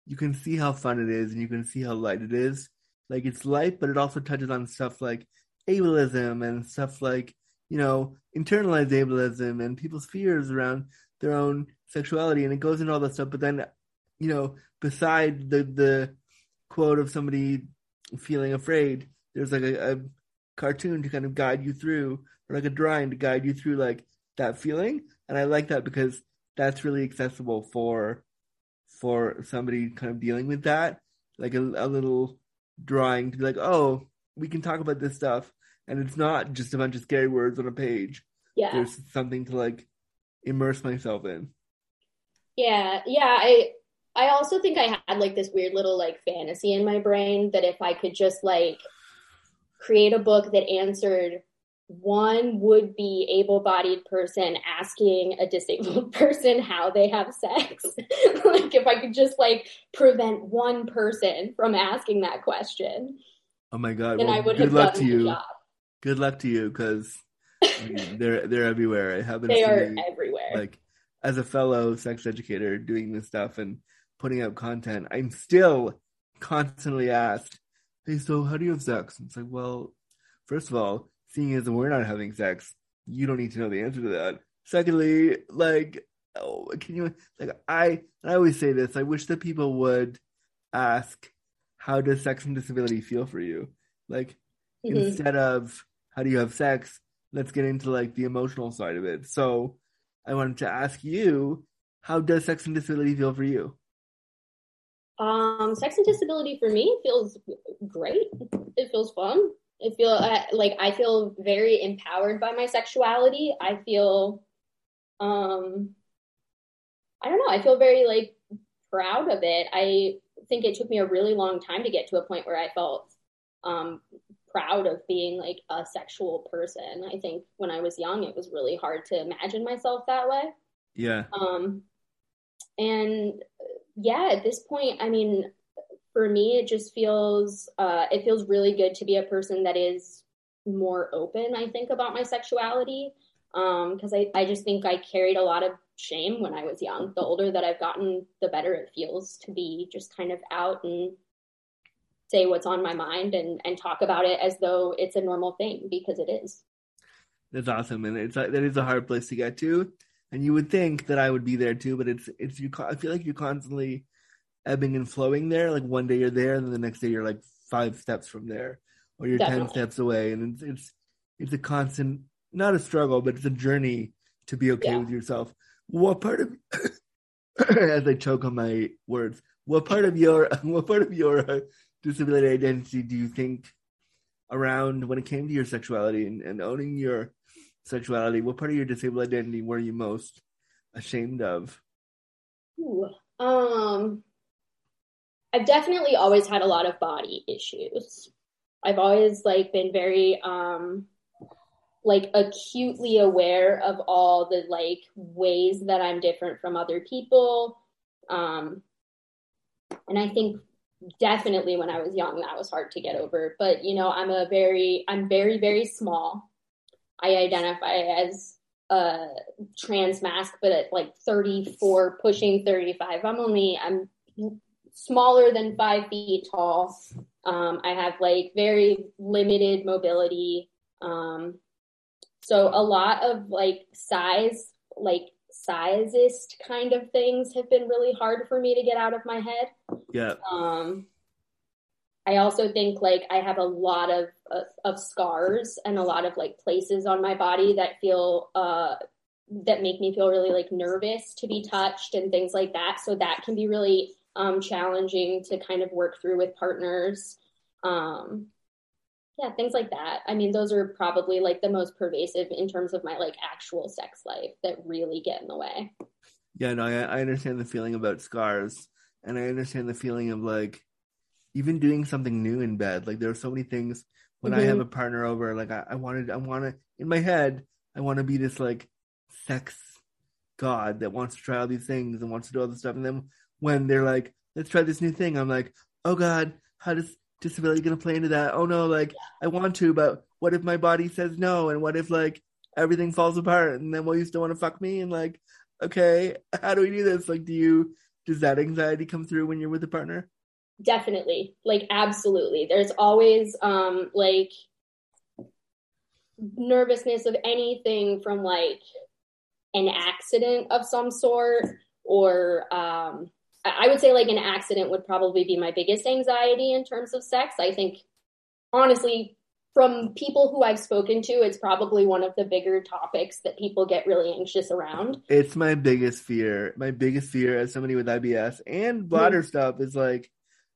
you can see how fun it is, and you can see how light it is. Like it's light, but it also touches on stuff like ableism and stuff like you know internalized ableism and people's fears around their own sexuality, and it goes into all that stuff. But then, you know, beside the the quote of somebody feeling afraid, there's like a, a cartoon to kind of guide you through, or like a drawing to guide you through like that feeling. And I like that because that's really accessible for for somebody kind of dealing with that, like a, a little drawing to be like, oh, we can talk about this stuff, and it's not just a bunch of scary words on a page. yeah There's something to like immerse myself in. Yeah, yeah. I I also think I had like this weird little like fantasy in my brain that if I could just like create a book that answered one would be able-bodied person asking a disabled [laughs] person how they have sex. [laughs] like if I could just like prevent one person from asking that question, Oh my god! then well, I would good have luck to you. job. Good luck to you, because [laughs] they're they're everywhere. I haven't They are everywhere. like as a fellow sex educator doing this stuff and putting out content, I'm still constantly asked, "Hey, so how do you have sex?" And it's like, well, first of all, seeing as we're not having sex, you don't need to know the answer to that. Secondly, like, oh, can you like I I always say this. I wish that people would ask, "How does sex and disability feel for you?" Like Mhm. instead of "How do you have sex?" Let's get into like the emotional side of it. So. I wanted to ask you, how does sex and disability feel for you? Um, sex and disability for me feels great. It feels fun. It feel like I feel very empowered by my sexuality. I feel, um, I don't know. I feel very like proud of it. I think it took me a really long time to get to a point where I felt um, proud of being like a sexual person. I think when I was young, it was really hard to imagine myself that way. Yeah. Um, and yeah, at this point, I mean, for me, it just feels uh, it feels really good to be a person that is more open. I think about my sexuality because um, I I just think I carried a lot of shame when I was young. The older that I've gotten, the better it feels to be just kind of out and say what's on my mind and and talk about it as though it's a normal thing because it is. That's awesome, and it's like that is a hard place to get to. And you would think that I would be there too, but it's it's you. I feel like you're constantly ebbing and flowing there. Like one day you're there, and then the next day you're like five steps from there, or you're Definitely. ten steps away, and it's it's it's a constant, not a struggle, but it's a journey to be okay yeah. with yourself. What part of [coughs] as I choke on my words, what part of your [laughs] what part of your disability identity do you think around when it came to your sexuality and, and owning your sexuality? What part of your disabled identity were you most ashamed of? Ooh, um, I've definitely always had a lot of body issues. I've always like been very um like acutely aware of all the like ways that I'm different from other people. Um and I think definitely when I was young that was hard to get over. But you know, I'm a very I'm very, very small. I identify as a trans masc, but at like 34, pushing 35. I'm only I'm smaller than five feet tall. Um, I have like very limited mobility. Um, so a lot of like size, like sizist kind of things have been really hard for me to get out of my head. Yeah. Um, I also think like I have a lot of, of, of scars and a lot of like places on my body that feel uh that make me feel really like nervous to be touched and things like that. So that can be really um, challenging to kind of work through with partners. Um, yeah, things like that. I mean, those are probably like the most pervasive in terms of my like actual sex life that really get in the way. Yeah, no, I, I understand the feeling about scars, and I understand the feeling of like even doing something new in bed. Like there are so many things when mm-hmm. I have mm-hmm. a partner over. Like I, I wanted, I want to in my head, I want to be this like sex god that wants to try all these things and wants to do all this stuff, and then when they're like, let's try this new thing. I'm like, oh God, how does disability going to play into that? Oh no, like I want to, but what if my body says no? And what if like everything falls apart and then will you still want to fuck me? And like, okay, [laughs] how do we do this? Like, do you, does that anxiety come through when you're with a partner? Definitely. Like, absolutely. There's always, um, like, nervousness of anything from like an accident of some sort or um I would say like an accident would probably be my biggest anxiety in terms of sex. I think honestly, from people who I've spoken to, it's probably one of the bigger topics that people get really anxious around. It's my biggest fear. My biggest fear as somebody with IBS and bladder mm-hmm. stuff is like,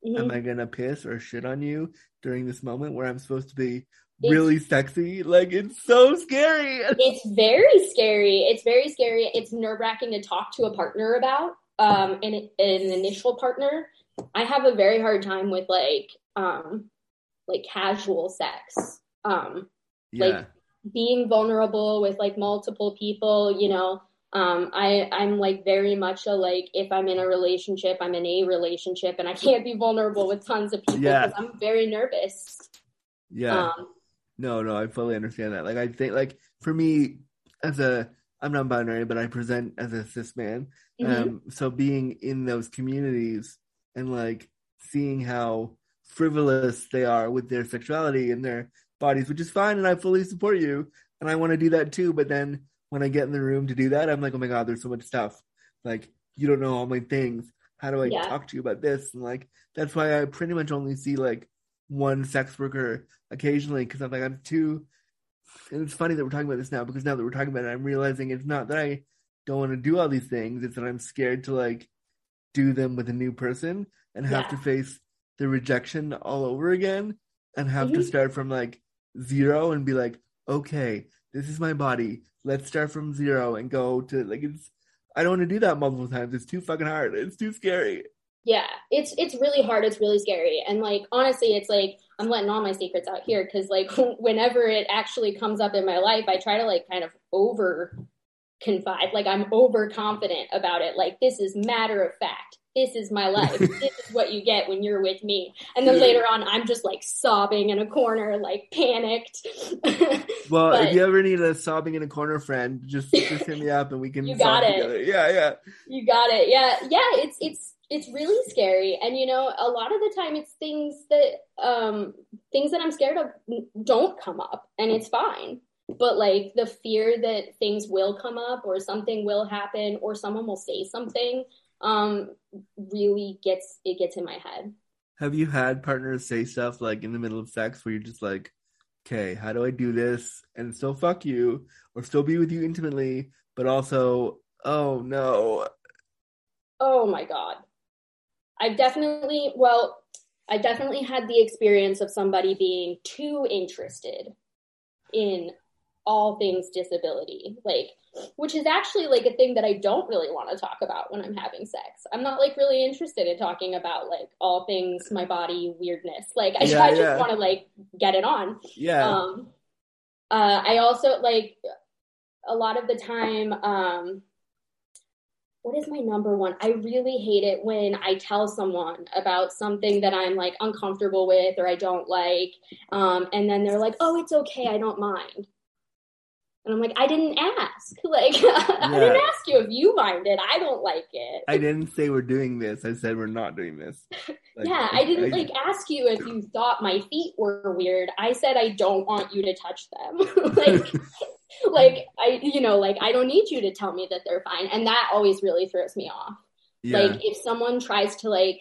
mm-hmm. am I gonna piss or shit on you during this moment where I'm supposed to be really it's, sexy? Like it's so scary. It's very scary. It's very scary. It's nerve wracking to talk to a partner about um, an, an initial partner, I have a very hard time with like um, like casual sex. Um, yeah. Like being vulnerable with like multiple people, you know. Um, I I'm like very much a like if I'm in a relationship, I'm in a relationship, and I can't be vulnerable with tons of people because yeah. I'm very nervous. Yeah. Um, no, no, I fully understand that. Like I think like for me as a I'm non-binary, but I present as a cis man. Mm-hmm. Um, so being in those communities and like seeing how frivolous they are with their sexuality and their bodies, which is fine, and I fully support you, and I want to do that too. But then when I get in the room to do that, I'm like, oh my god, there's so much stuff. Like you don't know all my things. How do I yeah. talk to you about this? And like that's why I pretty much only see like one sex worker occasionally because I'm like I'm too and it's funny that we're talking about this now because now that we're talking about it, I'm realizing it's not that I don't want to do all these things. It's that I'm scared to like do them with a new person and have yeah. to face the rejection all over again and have mm-hmm. to start from like zero and be like, okay, this is my body. Let's start from zero and go to like it's. I don't want to do that multiple times. It's too fucking hard. It's too scary. Yeah, it's it's really hard. It's really scary, and like honestly, it's like I'm letting all my secrets out here because like [laughs] whenever it actually comes up in my life, I try to like kind of over confide, like I'm overconfident about it. Like this is matter of fact. This is my life. [laughs] this is what you get when you're with me. And then later on, I'm just like sobbing in a corner, like panicked. [laughs] Well, But- if you ever need a sobbing in a corner friend, just just hit me up and we can [laughs] You got it. together. Yeah, yeah. You got it. Yeah, yeah. It's it's it's really scary, and you know, a lot of the time, it's things that um things that I'm scared of don't come up, and it's fine. But like the fear that things will come up, or something will happen, or someone will say something, um, really gets it gets in my head. Have you had partners say stuff like in the middle of sex where you're just like, okay, how do I do this and still fuck you or still be with you intimately, but also, oh no. Oh my God. I've definitely, well, I definitely had the experience of somebody being too interested in all things disability, like, which is actually like a thing that I don't really want to talk about when I'm having sex. I'm not like really interested in talking about like all things my body weirdness. Like, I, Yeah, I just yeah. want to like get it on. Yeah. Um, uh, I also like a lot of the time. Um, what is my number one? I really hate it when I tell someone about something that I'm like uncomfortable with or I don't like, um, and then they're like, "Oh, it's okay, I don't mind." And I'm like, I didn't ask. [laughs] Like, I didn't ask you if you mind it. I don't like it. I didn't say we're doing this. I said we're not doing this. [laughs] Like, yeah, I didn't like ask you if you thought my feet were weird. I said I don't want you to touch them. [laughs] like like I you know, like I don't need you to tell me that they're fine. And that always really throws me off. yeah. Like if someone tries to like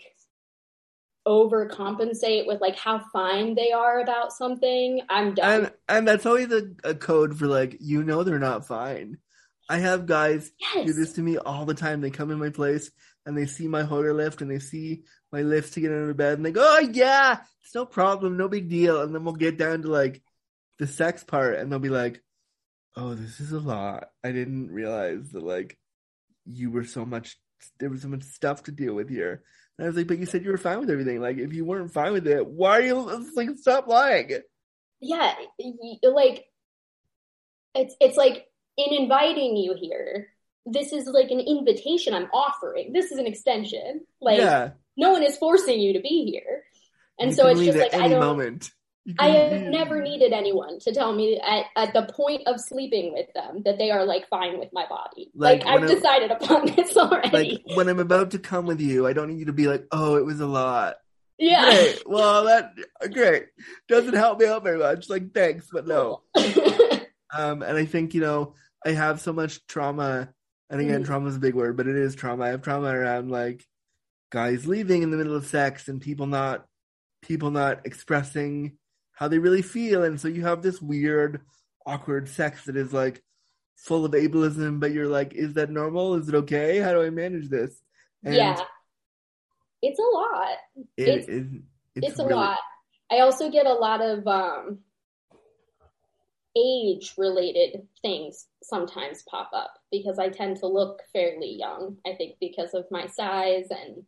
overcompensate with like how fine they are about something, I'm done. and and that's always a, a code for like you know they're not fine. I have guys yes. do this to me all the time. They come in my place and they see my Hoyer lift and they see my lift to get out of bed and they go, "Oh yeah, it's no problem, no big deal." And then we'll get down to like the sex part and they'll be like, "Oh, this is a lot. I didn't realize that like you were so much. There was so much stuff to deal with here." And I was like, "But you said you were fine with everything. Like, if you weren't fine with it, why are you like stop lying?" yeah, like it's it's like in inviting you here. This is like an invitation I'm offering. This is an extension. Like yeah, no one is forcing you to be here. And You so it's just like I any don't moment. I have never needed anyone to tell me at, at the point of sleeping with them that they are like fine with my body. Like, Like, I've when I- decided upon this [laughs] already. like when I'm about to come with you, I don't need you to be like, "Oh, it was a lot." yeah. Great. [laughs] Well, that great doesn't help me out very much. Like, thanks, but no. [laughs] Um, and I think you know I have so much trauma, and again, Mhm. trauma is a big word, but it is trauma. I have trauma around like guys leaving in the middle of sex and people not people not expressing how they really feel, and so you have this weird, awkward sex that is like full of ableism, but you're like, is that normal? Is it okay? How do I manage this? And yeah. It's a lot. it It's- is. It's, a really- lot. I also get a lot of um, age related things sometimes pop up because I tend to look fairly young. I think because of my size and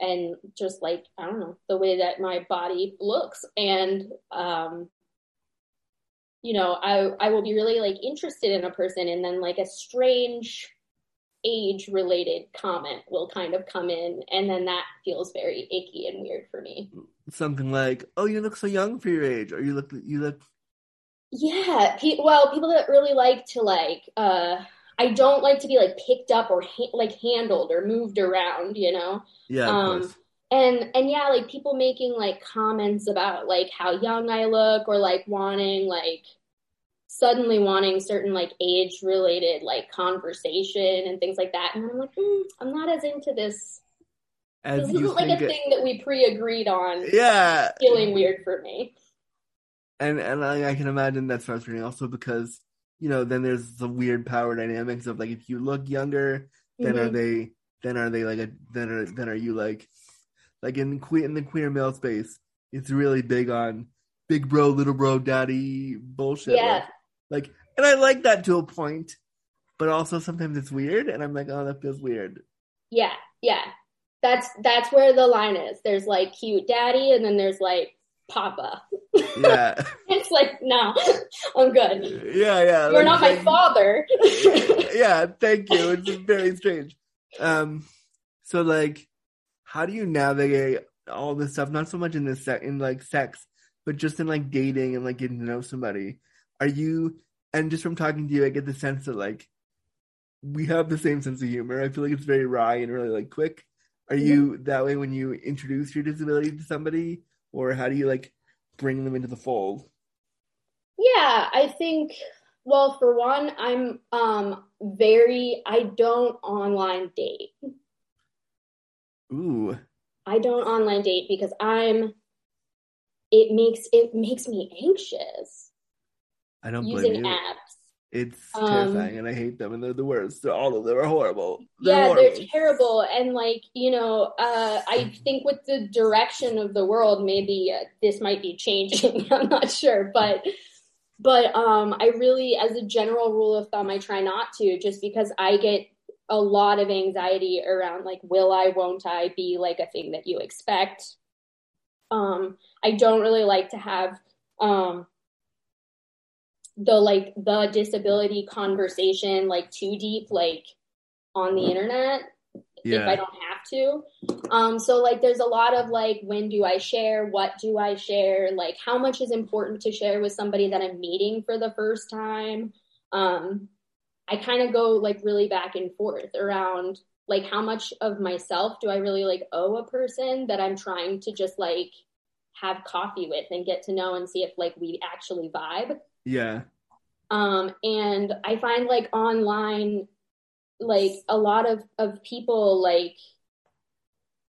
and just like I don't know the way that my body looks and um you know I I will be really like interested in a person and then like a strange age related comment will kind of come in and then that feels very icky and weird for me. something like, "Oh, you look so young for your age," or "You look, you look." Yeah, pe- well, people that really like to like, uh, I don't like to be like picked up or ha- like handled or moved around, you know. Yeah, Um. And and yeah, like people making like comments about like how young I look or like wanting like suddenly wanting certain like age related like conversation and things like that, and I'm like, mm, I'm not as into this. As This isn't like a it- thing that we pre agreed on. yeah, Feeling weird for me. and and I, I can imagine that's frustrating also because you know then there's the weird power dynamics of like if you look younger, then are Mhm. they then are they like a then are then are you like like in queer in the queer male space, it's really big on big bro, little bro, daddy bullshit. Yeah. Like, like and I like that to a point, but also sometimes it's weird, and I'm like, oh, that feels weird. Yeah, yeah. that's that's where the line is. There's like cute daddy, and then there's like Papa. Yeah. [laughs] it's like no, I'm good. Yeah, yeah. You're not my like- father. [laughs] yeah, thank you. It's [laughs] very strange. Um, so like, how do you navigate all this stuff? Not so much in this se- in like sex, but just in like dating and like getting to know somebody. Are you? And just from talking to you, I get the sense that like we have the same sense of humor. I feel like it's very wry and really like quick. Are you that way when you introduce your disability to somebody, or how do you like bring them into the fold? Yeah, I think well, for one, I'm um very I don't online date. Ooh, I don't online date because I'm it makes it makes me anxious I don't using apps. It's Um, terrifying, and I hate them, and they're the worst. They're all of them are horrible. They're yeah, horrible. they're terrible and like, you know, uh I think with the direction of the world maybe uh, this might be changing. [laughs] I'm not sure, but but um I really as a general rule of thumb I try not to just because I get a lot of anxiety around like will I won't I be like a thing that you expect. Um I don't really like to have um the like the disability conversation like too deep like on the internet if I don't have to. Um, so like there's a lot of like when do I share, what do I share, like how much is important to share with somebody that I'm meeting for the first time. Um, I kind of go like really back and forth around like how much of myself do I really like owe a person that I'm trying to just like have coffee with and get to know and see if like we actually vibe. Yeah, Um, and I find like online, like a lot of, of people like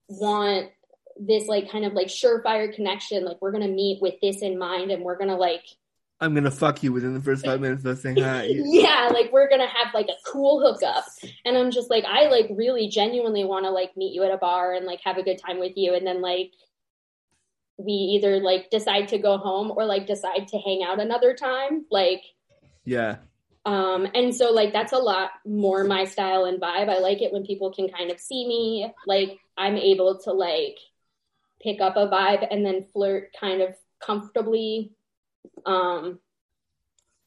want this like kind of like surefire connection. Like we're going to meet with this in mind and we're going to like, I'm gonna fuck you within the first five [laughs] minutes of saying hi. yeah, like we're going to have like a cool hookup. And I'm just like, I like really genuinely want to like meet you at a bar and like have a good time with you. And then like, we either like decide to go home or like decide to hang out another time. Like, Yeah, Um, and so like that's a lot more my style and vibe. I like it when people can kind of see me. Like I'm able to like pick up a vibe and then flirt kind of comfortably. Um,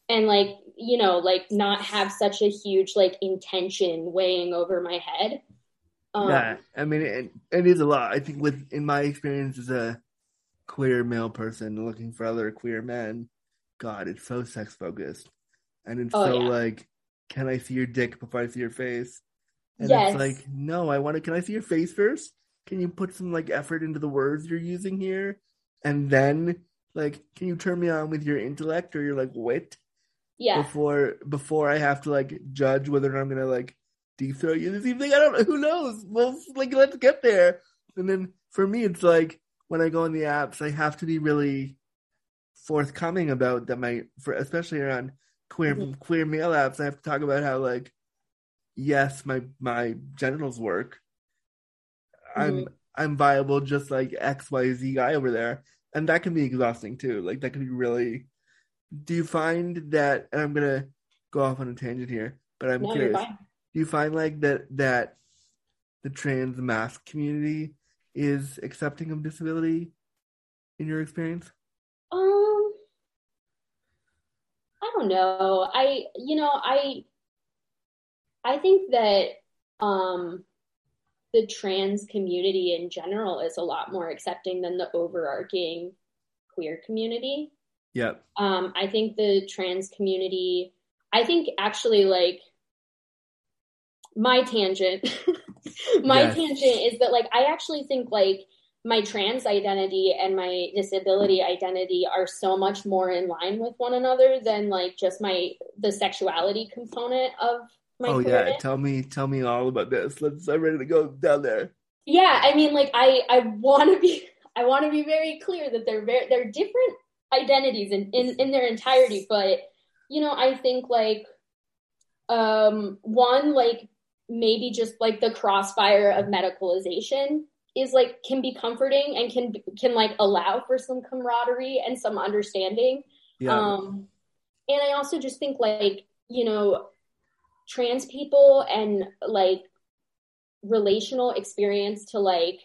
and like, you know, like not have such a huge like intention weighing over my head. Um, yeah. I mean, it, it is a lot. I think with in my experience as a queer male person looking for other queer men, God, it's so sex focused, and it's Oh, so yeah. like, can I see your dick before I see your face? And Yes. it's like, no, I want to. Can I see your face first? Can you put some like effort into the words you're using here, and then like, can you turn me on with your intellect or your like wit? yeah. before before I have to like judge whether or not I'm gonna like deep throw you this evening. I don't know. Who knows? Well, like let's get there. And then for me, it's like when I go on the apps, I have to be really forthcoming about that. My for especially around queer Mhm. queer male apps, I have to talk about how like yes, my my genitals work. I'm I'm viable just like X Y Z guy over there, and that can be exhausting too. Like that can be really. Do you find that? And I'm gonna go off on a tangent here, but I'm No, curious. Do you find like that that the trans masc community is accepting of disability in your experience? Um, I don't know. I, you know, I, I think that, um, the trans community in general is a lot more accepting than the overarching queer community. Yep. Um, I think the trans community, I think actually like my tangent, [laughs] [laughs] my Yes. tangent is that like I actually think like my trans identity and my disability identity are so much more in line with one another than like just my the sexuality component of my oh yeah. Tell me tell me all about this. Let's. I'm ready to go down there. Yeah, I mean, like I I want to be [laughs] I want to be very clear that they're very they're different identities in, in in their entirety, but you know, I think like um one like maybe just like the crossfire of medicalization is like can be comforting and can can like allow for some camaraderie and some understanding. Yeah. Um, and I also just think like, you know, trans people and like relational experience to like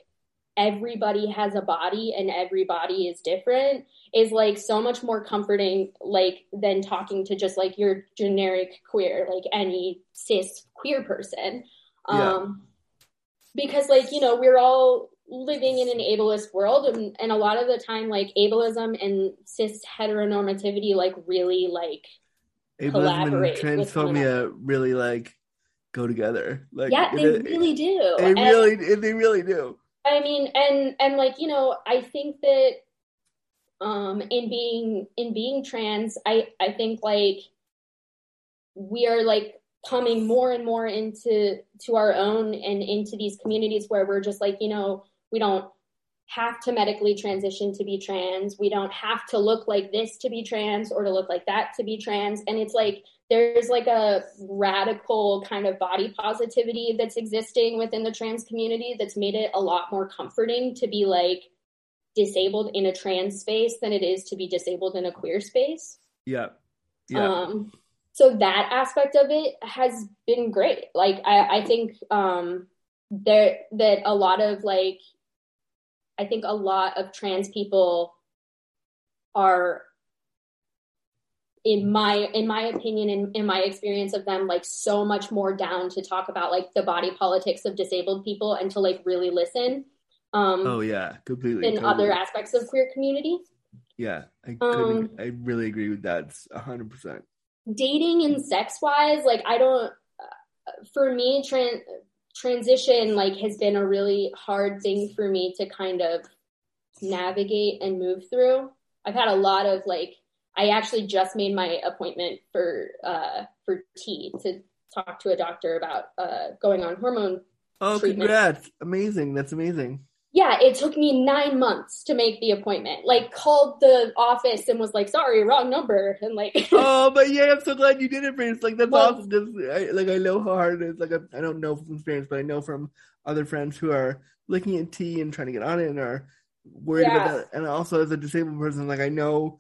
everybody has a body and everybody is different is like so much more comforting like than talking to just like your generic queer like any cis queer person Yeah. um because like you know we're all living in an ableist world and, and a lot of the time like ableism and cis heteronormativity like really like Ableism and transphobia really like go together. Like yeah they it- really do They And- really, they really do. I mean, and and like you know, I think that um in being in being trans, I I think like we are like coming more and more into to our own and into these communities where we're just like you know we don't have to medically transition to be trans we don't have to look like this to be trans or to look like that to be trans and it's like there's like a radical kind of body positivity that's existing within the trans community that's made it a lot more comforting to be like disabled in a trans space than it is to be disabled in a queer space. Yeah, yeah, Um, so that aspect of it has been great. Like I, I think um, there that a lot of like I think a lot of trans people are in my in my opinion in, in my experience of them like so much more down to talk about like the body politics of disabled people and to like really listen um oh yeah, completely. in totally. other aspects of queer community Yeah, I Um. I really agree with that. a hundred percent. dating and sex wise like i don't uh, for me tran- transition like has been a really hard thing for me to kind of navigate and move through i've had a lot of like i actually just made my appointment for uh for t to talk to a doctor about uh going on hormone Oh, treatment. congrats! Amazing. That's amazing. Yeah it took me nine months to make the appointment like called the office and was like sorry wrong number and like [laughs] oh, but yeah, I'm so glad you did it, Prince. Like that's Well- awesome. Just I, like I know how hard it is. Like I, I don't know from experience, but I know from other friends who are looking at T and trying to get on it and are worried Yeah. about that. And also as a disabled person, like I know,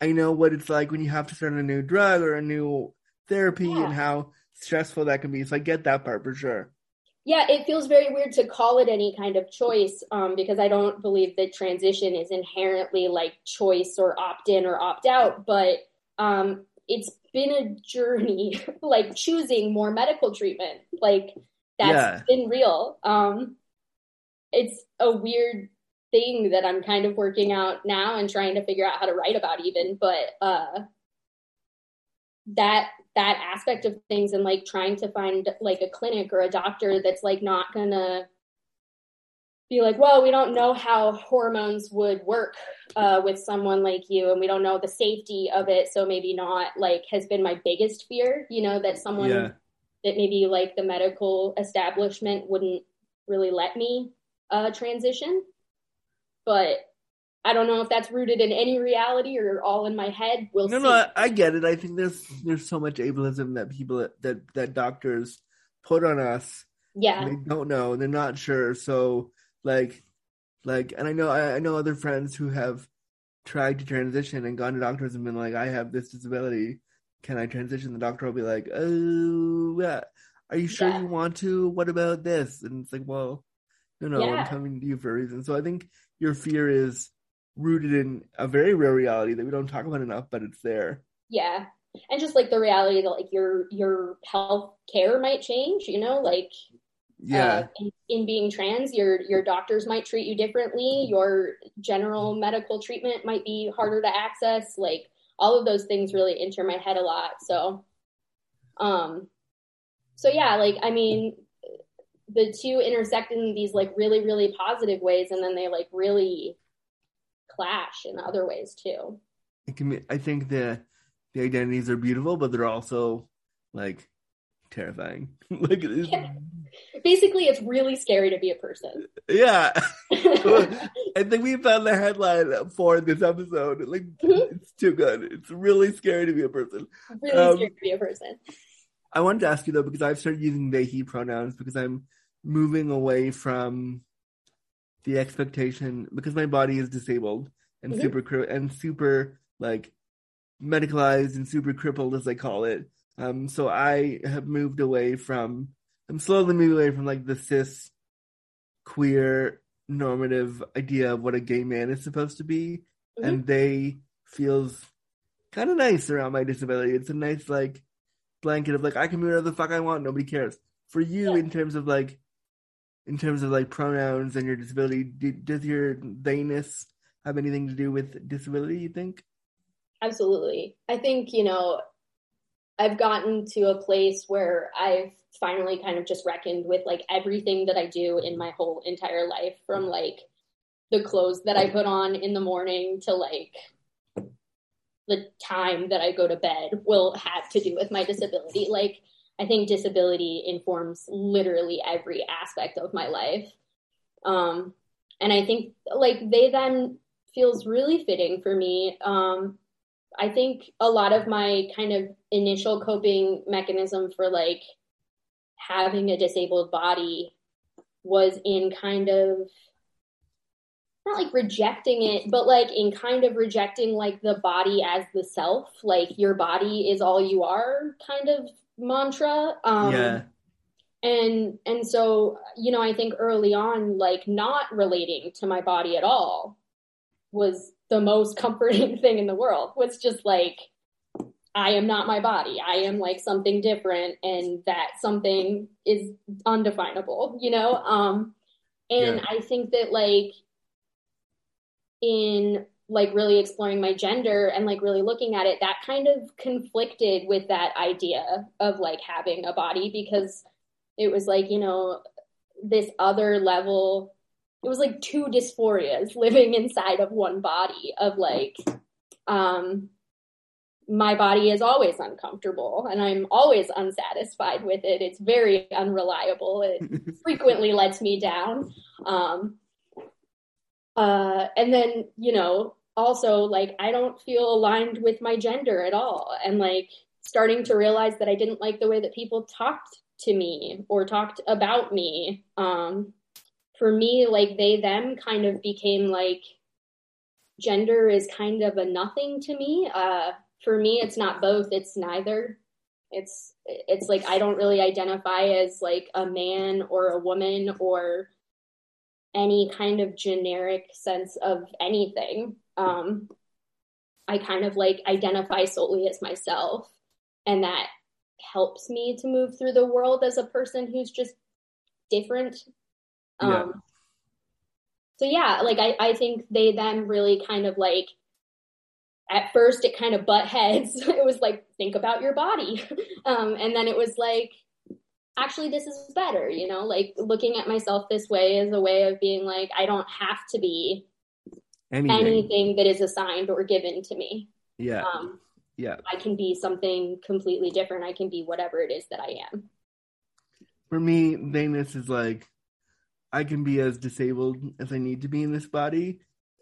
I know what it's like when you have to start a new drug or a new therapy Yeah. and how stressful that can be. So I get that part for sure. Yeah, it feels very weird to call it any kind of choice um, because I don't believe that transition is inherently like choice or opt in or opt out. But um, it's been a journey, [laughs] like choosing more medical treatment. Like that's Yeah. been real. Um, it's a weird thing that I'm kind of working out now and trying to figure out how to write about even. But uh, that that aspect of things and like trying to find like a clinic or a doctor that's like not gonna be like well we don't know how hormones would work uh, with someone like you and we don't know the safety of it so maybe not like has been my biggest fear you know that someone Yeah. that maybe like the medical establishment wouldn't really let me uh, transition but i don't know if that's rooted in any reality or all in my head. We'll No, see. No, I, I get it. I think there's there's so much ableism that people that that doctors put on us. Yeah. They don't know. They're not sure. So like like and i know I, I know other friends who have tried to transition and gone to doctors and been like i have this disability. Can i transition? The doctor will be like oh yeah. Are you sure Yeah. you want to? What about this? And it's like well no no Yeah. i'm coming to you for a reason. So i think your fear is rooted in a very real reality that we don't talk about enough but it's there. Yeah. And just like the reality that like your your health care might change you know? Like yeah. uh, in, in being trans your your doctors might treat you differently. Your general medical treatment might be harder to access. Like all of those things really enter my head a lot. So um so yeah like i mean the two intersect in these like really really positive ways and then they like really clash in other ways too. It can be, i think the the identities are beautiful but they're also like terrifying. [laughs] Like it's- Yeah. [laughs] basically it's really scary to be a person. Yeah. [laughs] I think we found the headline for this episode. Like Mhm. it's too good. It's really scary to be a person. Really Um, scary to be a person. I wanted to ask you though because i've started using they he pronouns because i'm moving away from the expectation because my body is disabled and Mhm. super and super like medicalized and super crippled as I call it. Um, so I have moved away from I'm slowly moving away from like the cis queer normative idea of what a gay man is supposed to be. Mhm. And they feels kind of nice around my disability. It's a nice like blanket of like I can be whatever the fuck I want, nobody cares. For you Yeah. in terms of like in terms of like pronouns and your disability, do, does your theyness have anything to do with disability, you think? Absolutely. I think, you know, I've gotten to a place where I've finally kind of just reckoned with like everything that I do in my whole entire life from like the clothes that I put on in the morning to like the time that I go to bed will have to do with my disability. Like, I think disability informs literally every aspect of my life. Um, and I think like they them feels really fitting for me. Um, I think a lot of my kind of initial coping mechanism for like having a disabled body was in kind of not like rejecting it, but like in kind of rejecting like the body as the self, like your body is all you are kind of mantra. Um, yeah. and and so you know i think early on like not relating to my body at all was the most [laughs] comforting thing in the world was just like i am not my body i am like something different and that something is undefinable you know um and Yeah. i think that like in like really exploring my gender and like really looking at it that kind of conflicted with that idea of like having a body because it was like you know this other level it was like two dysphorias [laughs] living inside of one body of like um my body is always uncomfortable and i'm always unsatisfied with it. It's very unreliable. It [laughs] frequently lets me down. Um uh and then you know also like i don't feel aligned with my gender at all. And like starting to realize that i didn't like the way that people talked to me or talked about me. Um for me like they them kind of became like gender is kind of a nothing to me. Uh for me it's not both it's neither. It's it's like i don't really identify as like a man or a woman or any kind of generic sense of anything um i kind of like identify solely as myself and that helps me to move through the world as a person who's just different. Um Yeah. so yeah like i i think they them really kind of like at first it kind of butt heads. [laughs] It was like think about your body. [laughs] Um and then it was like actually this is better you know? Like looking at myself this way is a way of being like i don't have to be Anything. anything that is assigned or given to me Yeah. um yeah. i can be something completely different i can be whatever it is that i am For me, theyness is like I can be as disabled as I need to be in this body,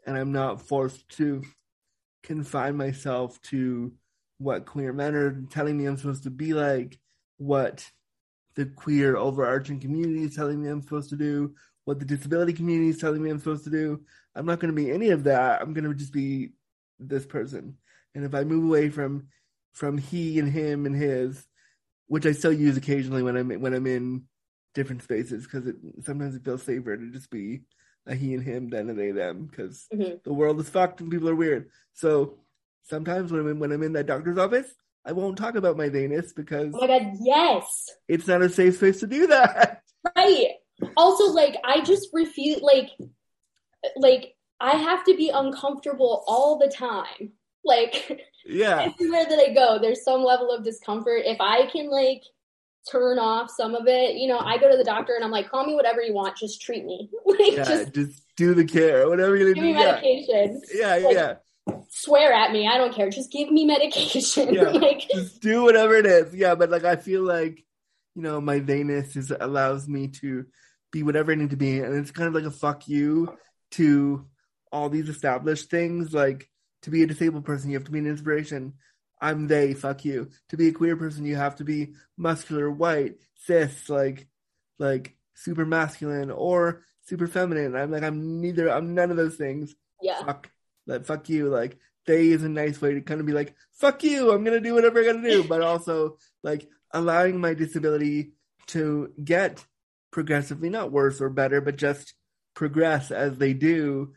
and I'm not forced to confine myself to what queer men are telling me I'm supposed to be like, what the queer overarching community is telling me I'm supposed to do, what the disability community is telling me I'm supposed to do. I'm not going to be any of that. I'm going to just be this person. And if I move away from from he and him and his, which I still use occasionally when I'm when I'm in different spaces because it sometimes it feels safer to just be a he and him than a they them because Mhm. the world is fucked and people are weird. So sometimes when I'm in, when I'm in that doctor's office, I won't talk about my theyness because oh my god yes it's not a safe space to do that. Right. Also, like, I just refuse, like, like, I have to be uncomfortable all the time. Like, yeah, [laughs] everywhere that I go, there's some level of discomfort. If I can, like, turn off some of it, you know, I go to the doctor and I'm like, call me whatever you want, just treat me. [laughs] Like, yeah, just just do the care, whatever you're gonna do. Yeah, medication. yeah, Like, yeah. Swear at me, I don't care. Just give me medication. [laughs] Yeah. like, just do whatever it is. Yeah, but like I feel like, you know, my theyness is allows me to be whatever I need to be, and it's kind of like a fuck you to all these established things. Like to be a disabled person, you have to be an inspiration. I'm they, fuck you. To be a queer person, you have to be muscular, white, cis, like like super masculine or super feminine. I'm like I'm neither. I'm none of those things yeah. fuck like fuck you like they is a nice way to kind of be like fuck you i'm gonna do whatever i gotta do but also like allowing my disability to get progressively not worse or better, but just progress as they do,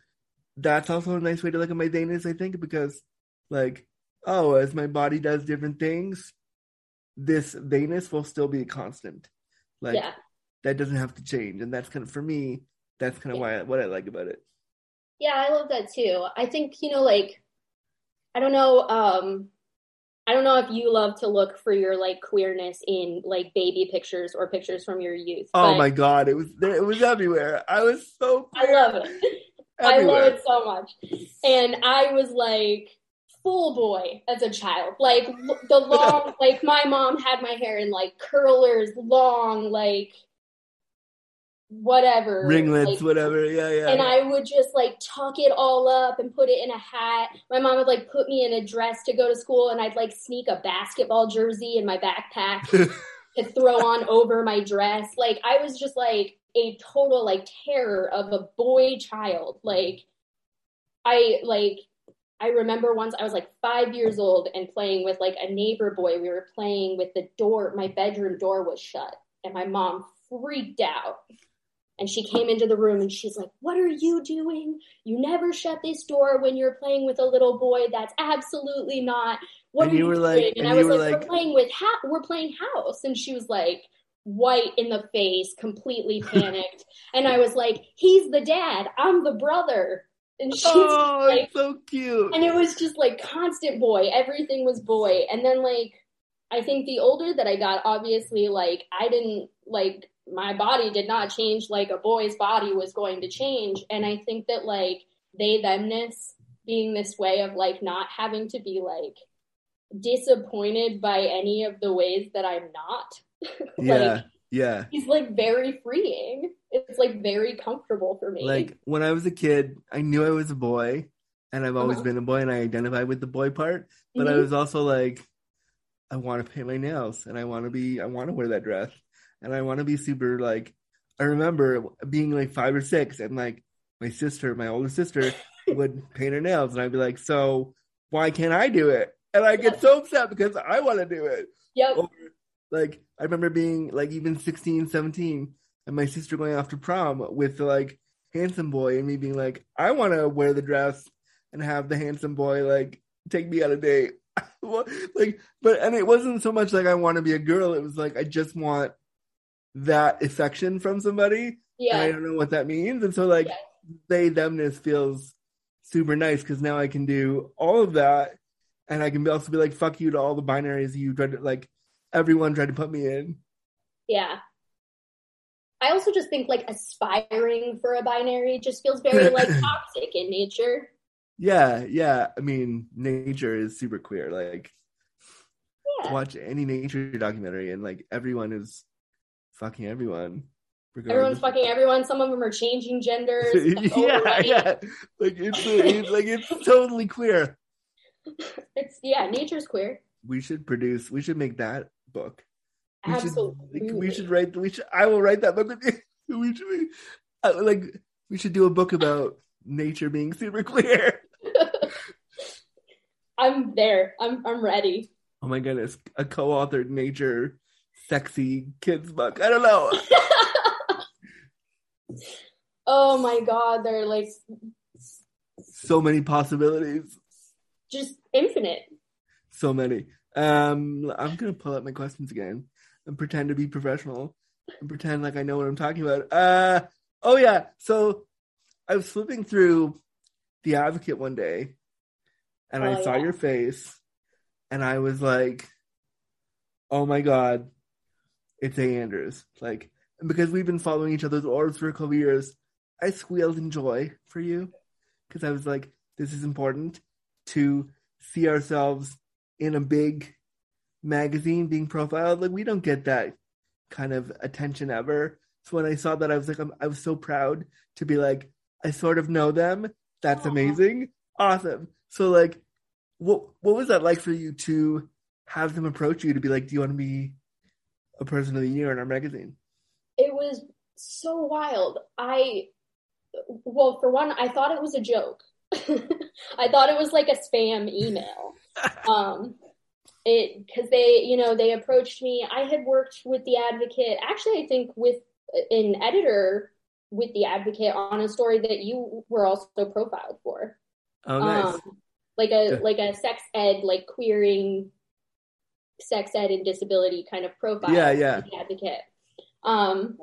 that's also a nice way to look at my theyness, I think, because like, oh, as my body does different things, this theyness will still be a constant. Like yeah. that doesn't have to change. And that's kind of for me, that's kind of Yeah. why what I like about it. Yeah, I love that too. I think, you know, like, I don't know, um, I don't know if you love to look for your like queerness in like baby pictures or pictures from your youth. Oh my god, it was there it was everywhere. I was so I love it. [laughs] I love it so much. And I was like full boy as a child. Like the long, [laughs] like my mom had my hair in like curlers, long, like whatever. Ringlets, like, whatever. Yeah, yeah. and I would just like tuck it all up and put it in a hat. My mom would like put me in a dress to go to school, and I'd like sneak a basketball jersey in my backpack [laughs] to throw on over my dress. Like I was just like a total like terror of a boy child. Like I like I remember once I was like five years old and playing with like a neighbor boy. We were playing with the door, my bedroom door was shut, and my mom freaked out. And she came into the room and she's like, What are you doing? You never shut this door when you're playing with a little boy. That's absolutely not what And are you were doing? like- and and I was like, like- We're playing with ha- we're playing house. And she was like white in the face, completely [laughs] panicked. and I was like, He's the dad, I'm the brother. And she's oh, like, so cute. and it was just like constant boy. Everything was boy. And then like I think the older that I got, obviously like I didn't like my body did not change like a boy's body was going to change. And I think that like they themness being this way of like not having to be like disappointed by any of the ways that I'm not. yeah, [laughs] like yeah. he's like very freeing. It's like very comfortable for me. Like when I was a kid, I knew I was a boy, and I've always Uh-huh. been a boy, and I identify with the boy part. But I Mhm. was also like, I want to paint my nails, and I want to be, I want to wear that dress, and I want to be super like. I remember being like five or six, and like my sister, my older sister, [laughs] would paint her nails, and I'd be like, "So why can't I do it?" And I get so upset because I want to do it. yep. Or like I remember being like even 16, 17 and my sister going off to prom with like handsome boy and me being like, I want to wear the dress and have the handsome boy like take me on a date. [laughs] Like, but and it wasn't so much like I want to be a girl. It was like I just want that affection from somebody, Yeah. I don't know what that means. And so like Yeah. they themness feels super nice because now I can do all of that, and I can also be like fuck you to all the binaries you tried to like everyone tried to put me in. Yeah. I also just think like aspiring for a binary just feels very [laughs] like toxic in nature. Yeah, yeah. I mean, nature is super queer. Like Yeah. watch any nature documentary, and like everyone is fucking everyone. Everyone's fucking everyone. Some of them are changing genders. [laughs] Yeah, yeah. Like it's, it's like it's [laughs] totally queer. It's yeah, nature's queer. We should produce. We should make that book. We Absolutely. should. Like, we should write. We should. I will write that book with you. [laughs] We should. be- uh, like we should do a book about nature being super queer. I'm there. I'm I'm ready. Oh my goodness, a co-authored nature sexy kids book. I don't know. [laughs] oh my god, they're like so many possibilities. just infinite. So many. Um, I'm gonna pull up my questions again and pretend to be professional and pretend like I know what I'm talking about. Uh, oh yeah. So I was flipping through The Advocate one day, and I Oh, saw yeah. your face, and I was like, "Oh my god, it's A. Andrews!" Like, because we've been following each other's orbs for a couple years, I squealed in joy for you because I was like, "This is important to see ourselves in a big magazine being profiled. Like, we don't get that kind of attention ever." So when I saw that, I was like, I'm, I was so proud to be like, I sort of know them. That's Aw. amazing, awesome. So like, what what was that like for you to have them approach you to be like, do you want to be a person of the year in our magazine? It was so wild. I well, for one, I thought it was a joke. [laughs] I thought it was like a spam email. [laughs] Um it because they you know they approached me i had worked with the advocate actually i think with an editor with the advocate on a story that you were also profiled for Oh, nice. um, like a like a sex ed like queering sex ed and disability kind of profile Yeah, yeah. advocate um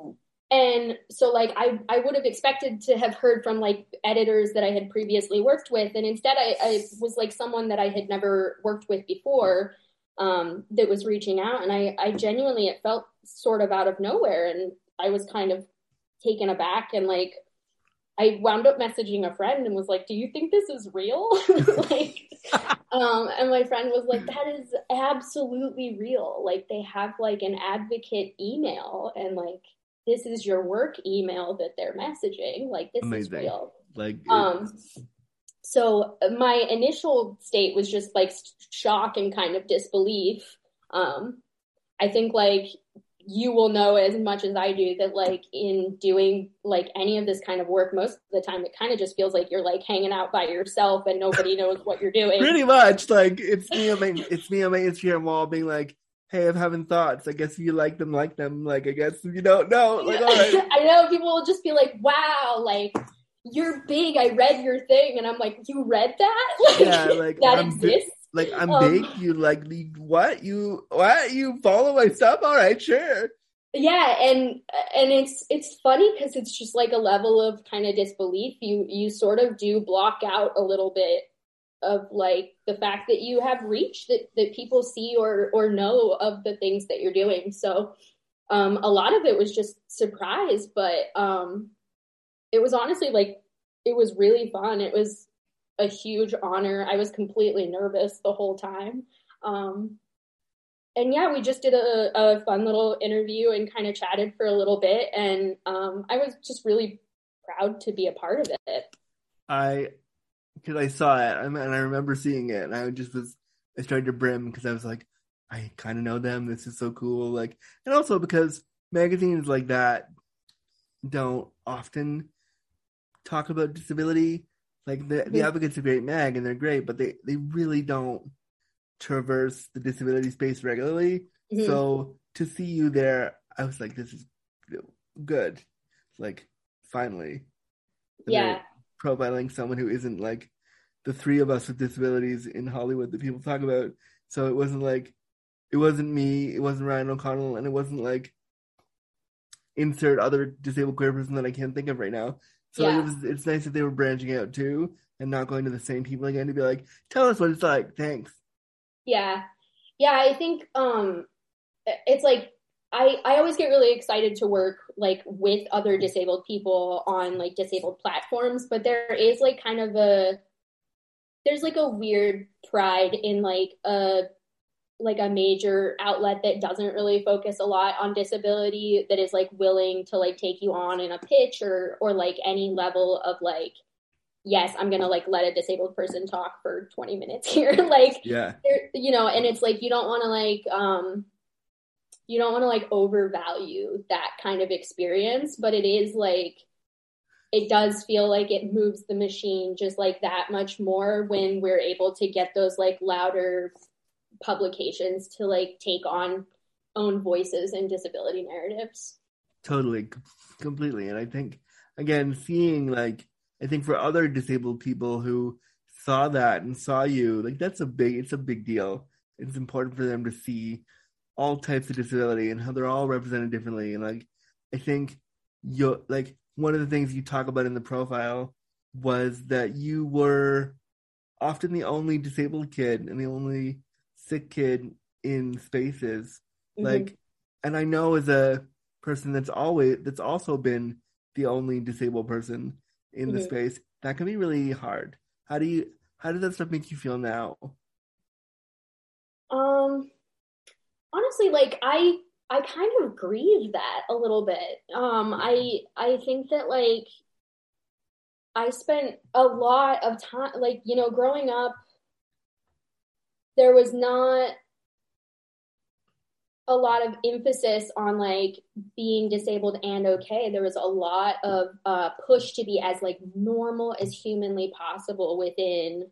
and so like i i would have expected to have heard from like editors that i had previously worked with and instead i, I was like someone that i had never worked with before um that was reaching out and i i genuinely it felt sort of out of nowhere and i was kind of taken aback and like I wound up messaging a friend and was like, "Do you think this is real?" [laughs] like, [laughs] um, and my friend was like, "That is absolutely real. Like, they have like an advocate email, and like this is your work email that they're messaging. Like, this is Amazing. real." Like, Um, so my initial state was just like shock and kind of disbelief. Um, I think like you will know as much as I do that like in doing like any of this kind of work, most of the time it kind of just feels like you're like hanging out by yourself and nobody knows what you're doing. pretty much like it's me on my it's me on my Instagram wall being like, "Hey, I'm having thoughts. I guess if you like them, like them. Like, I guess if you don't know, like, all right." [laughs] I know people will just be like, "Wow, like you're big. I read your thing," and I'm like, "You read that? [laughs] Like, Yeah, like, that I'm bi- exists." Like, I'm Um, big. You like the what? You what? You follow my stuff? All right, sure. yeah and and it's it's funny because it's just like a level of kind of disbelief you you sort of do block out a little bit of like the fact that you have reach that that people see or or know of the things that you're doing so um a lot of it was just surprise but um it was honestly like it was really fun it was a huge honor i was completely nervous the whole time um and yeah, we just did a, a fun little interview and kind of chatted for a little bit. And um, I was just really proud to be a part of it. I because I saw it and I remember seeing it, and I just was I started to brim because I was like, I kind of know them. This is so cool. Like, and also because magazines like that don't often talk about disability. Like the the. Advocate's a great mag, and they're great, but they they really don't traverse the disability space regularly. Mhm. So to see you there, I was like, this is good. Like, finally. yeah, Profiling someone who isn't like the three of us with disabilities in Hollywood that people talk about. So it wasn't like, it wasn't me, it wasn't Ryan O'Connell, and it wasn't like insert other disabled queer person that I can't think of right now. So Yeah. it was, it's nice that they were branching out too and not going to the same people again to be like, tell us what it's like. Thanks. yeah, yeah. I think um, it's like I I always get really excited to work like with other disabled people on like disabled platforms, but there is like kind of a there's like a weird pride in like a like a major outlet that doesn't really focus a lot on disability that is like willing to like take you on in a pitch or or like any level of like yes i'm gonna like let a disabled person talk for 20 minutes [laughs] here like Yeah. you know and it's like you don't want to like um you don't want to like overvalue that kind of experience but it is like it does feel like it moves the machine just like that much more when we're able to get those like louder publications to like take on own voices and disability narratives Totally, completely. And I think, again, seeing like, I think for other disabled people who saw that and saw you, like that's a big, it's a big deal. It's important for them to see all types of disability and how they're all represented differently. And like, I think you like one of the things you talk about in the profile was that you were often the only disabled kid and the only sick kid in spaces Mhm. like and i know as a person that's always that's also been the only disabled person in the Mhm. space that can be really hard how do you how does that stuff make you feel now Um, honestly, like I, I kind of grieve that a little bit. Um, I, I think that like I spent a lot of time, like you know, growing up, there was not a lot of emphasis on like being disabled and okay. There was a lot of uh, push to be as like normal as humanly possible within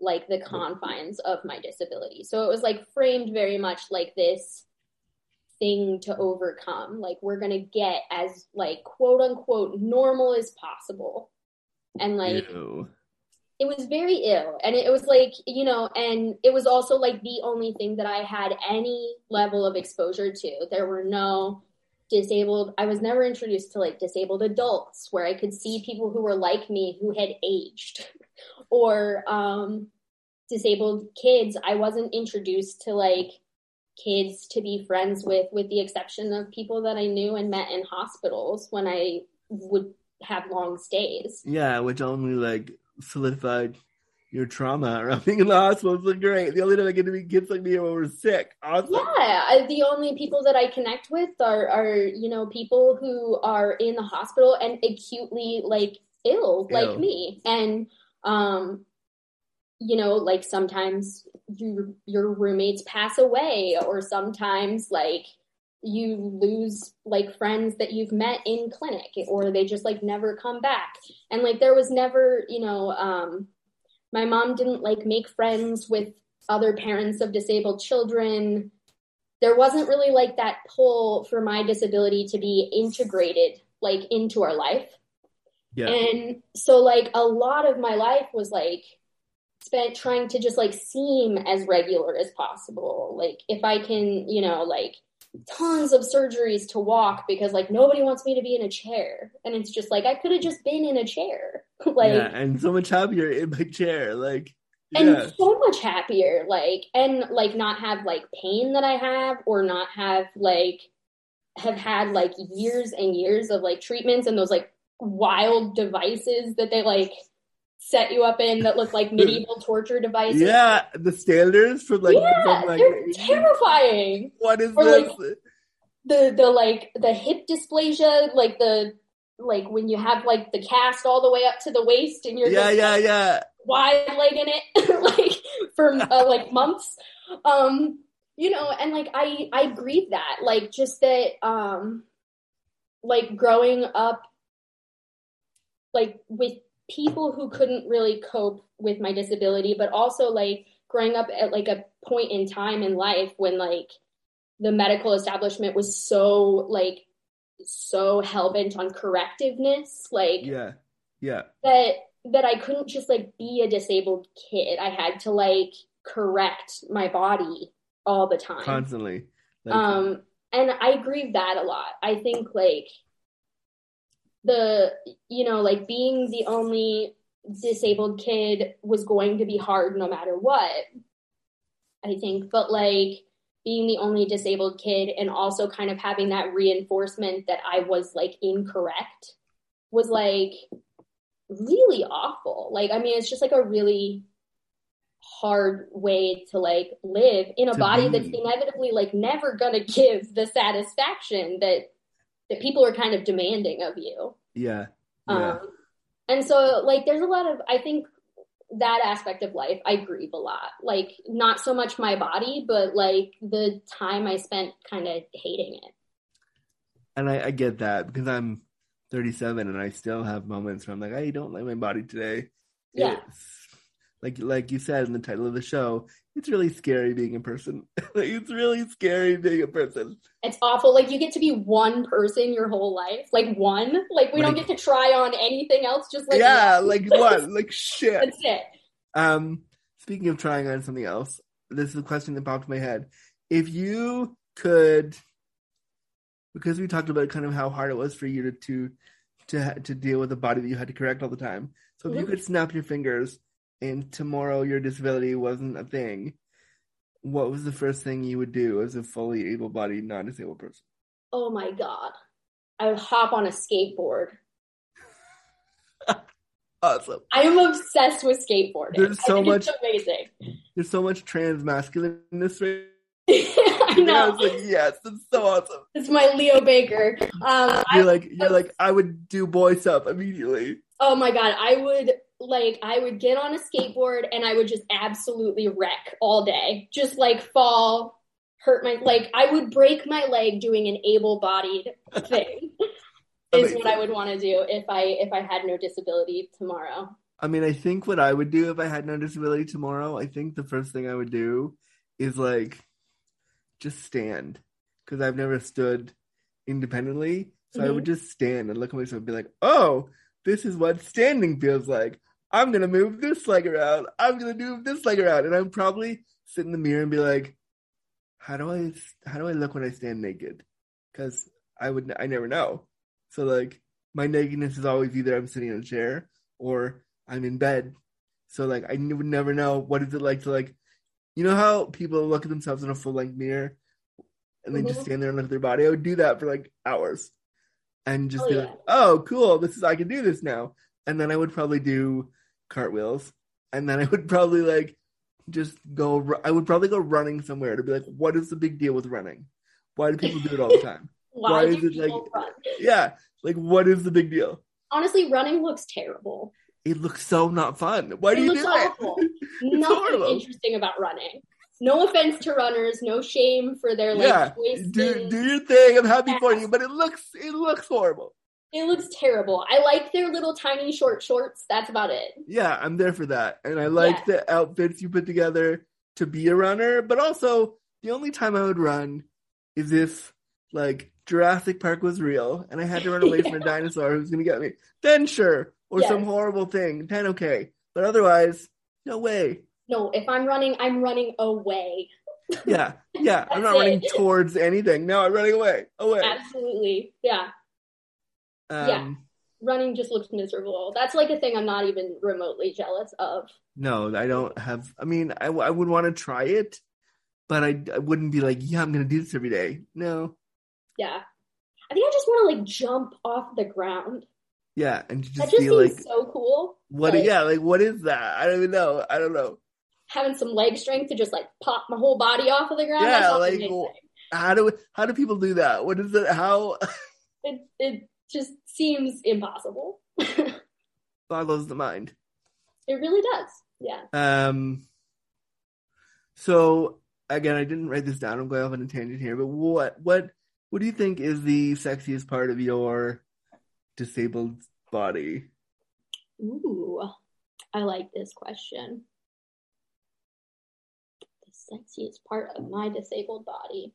like the confines of my disability. So it was like framed very much like this thing to overcome. Like we're going to get as like quote unquote normal as possible. And like Ew. It was very ill. And it was like you know and it was also like the only thing that i had any level of exposure to. There were no disabled i was never introduced to like disabled adults where i could see people who were like me who had aged [laughs] or um disabled kids. I wasn't introduced to like kids to be friends with with the exception of people that i knew and met in hospitals when i would have long stays. Yeah, which only like solidified your trauma [laughs] around being in the hospital. It's like great. The only time I get to meet kids like me when we're sick. Awesome. Yeah, I, the only people that I connect with are are you know people who are in the hospital and acutely like ill, Ill. like me, and um, you know, like sometimes your your roommates pass away, or sometimes like you lose like friends that you've met in clinic, or they just like never come back, and like there was never, you know, um, my mom didn't like make friends with other parents of disabled children. There wasn't really like that pull for my disability to be integrated like into our life. Yeah. And so like a lot of my life was like spent trying to just like seem as regular as possible. Like if I can, you know, like tons of surgeries to walk because like nobody wants me to be in a chair. And it's just like I could have just been in a chair. [laughs] like yeah, and so much happier in my chair. Like, and yeah. so much happier like and like not have like pain that i have or not have like have had like years and years of like treatments and those like wild devices that they like set you up in that look like medieval torture devices Yeah, the standards for like, yeah from, like they're terrifying what is Or, this? like, the the like the hip dysplasia like the like when you have like the cast all the way up to the waist and you're yeah, just yeah, yeah. wide legging it [laughs] like for uh, like months um you know and like i i grieve that like just that um like growing up like with people who couldn't really cope with my disability but also like growing up at like a point in time in life when like the medical establishment was so like so hell-bent on correctiveness like Yeah. Yeah. that that I couldn't just like be a disabled kid. I had to like correct my body all the time. Constantly. Like, Um and I grieve that a lot. I think like the you know like being the only disabled kid was going to be hard no matter what. I think but like being the only disabled kid and also kind of having that reinforcement that I was like incorrect was like really awful. Like, I mean, it's just like a really hard way to like live in a body be. that's inevitably like never gonna [laughs] give the satisfaction that that people are kind of demanding of you. yeah. Yeah. Um, and so like there's a lot of I think that aspect of life I grieve a lot. Like not so much my body, but like the time I spent kind of hating it. and I, I get that because I'm 37 and I still have moments where I'm like, I don't like my body today. Yeah. Like like you said in the title of the show, it's really scary being a person. [laughs] like, it's really scary being a person. It's awful. Like you get to be one person your whole life. Like one. Like we don't get to try on anything else. Just like yeah, one. like [laughs] what? Like shit. That's it. Um, speaking of trying on something else, this is a question that popped in my head. If you could, because we talked about kind of how hard it was for you to to to, to deal with a body that you had to correct all the time. So if you Mhm. could snap your fingers and tomorrow your disability wasn't a thing, what was the first thing you would do as a fully able-bodied, non-disabled person? Oh my god. I would hop on a skateboard. [laughs] Awesome. I am obsessed with skateboarding. There's I so much- It's amazing. There's so much trans masculineness right [laughs] I now. I was like, yes, that's so awesome. It's my Leo Baker. Um, You're like, you're like, I would do boy stuff immediately. Oh my god, I would like I would get on a skateboard and I would just absolutely wreck all day. Just like fall, hurt my like I would break my leg doing an able-bodied thing. [laughs] is what I would want to do if I if I had no disability tomorrow. I mean, I think what I would do if I had no disability tomorrow, I think the first thing I would do is like just stand because I've never stood independently. So I mm-hmm. would just stand and look at myself and be like, oh, this is what standing feels like. I'm going to move this leg around. I'm going to move this leg around. And I'm probably sit in the mirror and be like, how do I, how do I look when I stand naked? Cause I would, I never know. So like my nakedness is always either I'm sitting in a chair or I'm in bed. So like I would never know what is it like to like, you know how people look at themselves in a full length mirror and they just Mhm. stand there and look at their body. I would do that for like hours and just Oh, be yeah. like, oh, cool. This is, I can do this now. And then I would probably do cartwheels and then I would probably like just go, I would probably go running somewhere to be like, what is the big deal with running? Why do people do it all the time? [laughs] Why, Why do is it like- run? yeah. Like, what is the big deal? Honestly, running looks terrible. It looks so not fun. Why do It you looks do awful. [laughs] it? Nothing horrible. interesting about running. No offense to runners, no shame for their like yeah, do do your thing. I'm happy for you, but it looks it looks horrible. It looks terrible. I like their little tiny short shorts. That's about it. Yeah, I'm there for that, and I like Yeah. the outfits you put together to be a runner. But also, the only time I would run is if like Jurassic Park was real, and I had to run away from a [laughs] dinosaur who's gonna get me. Then sure, or some horrible thing. Then okay, but otherwise, no way. No, if I'm running, I'm running away. Yeah, yeah. I'm [laughs] not That's running towards anything. No, I'm running away, away. Absolutely. Yeah. Um, yeah. Running just looks miserable. That's like a thing I'm not even remotely jealous of. No, I don't have. I mean, I, I would want to try it, but I, I wouldn't be like, yeah, I'm gonna do this every day. No, Yeah. I think I just want to like jump off the ground. yeah, and you That just just feel seems like so cool. what? like- yeah, like what is that? I don't even know. I don't know. Having some leg strength to just like pop my whole body off of the ground. Yeah, like, amazing. How do how do people do that? What is it? How [laughs] It it just seems impossible. [laughs] boggles the mind. It really does. Yeah. Um. So again, I didn't write this down. I'm going off on a tangent here, but what what what do you think is the sexiest part of your disabled body? Ooh, I like this question. The sexiest part of my disabled body.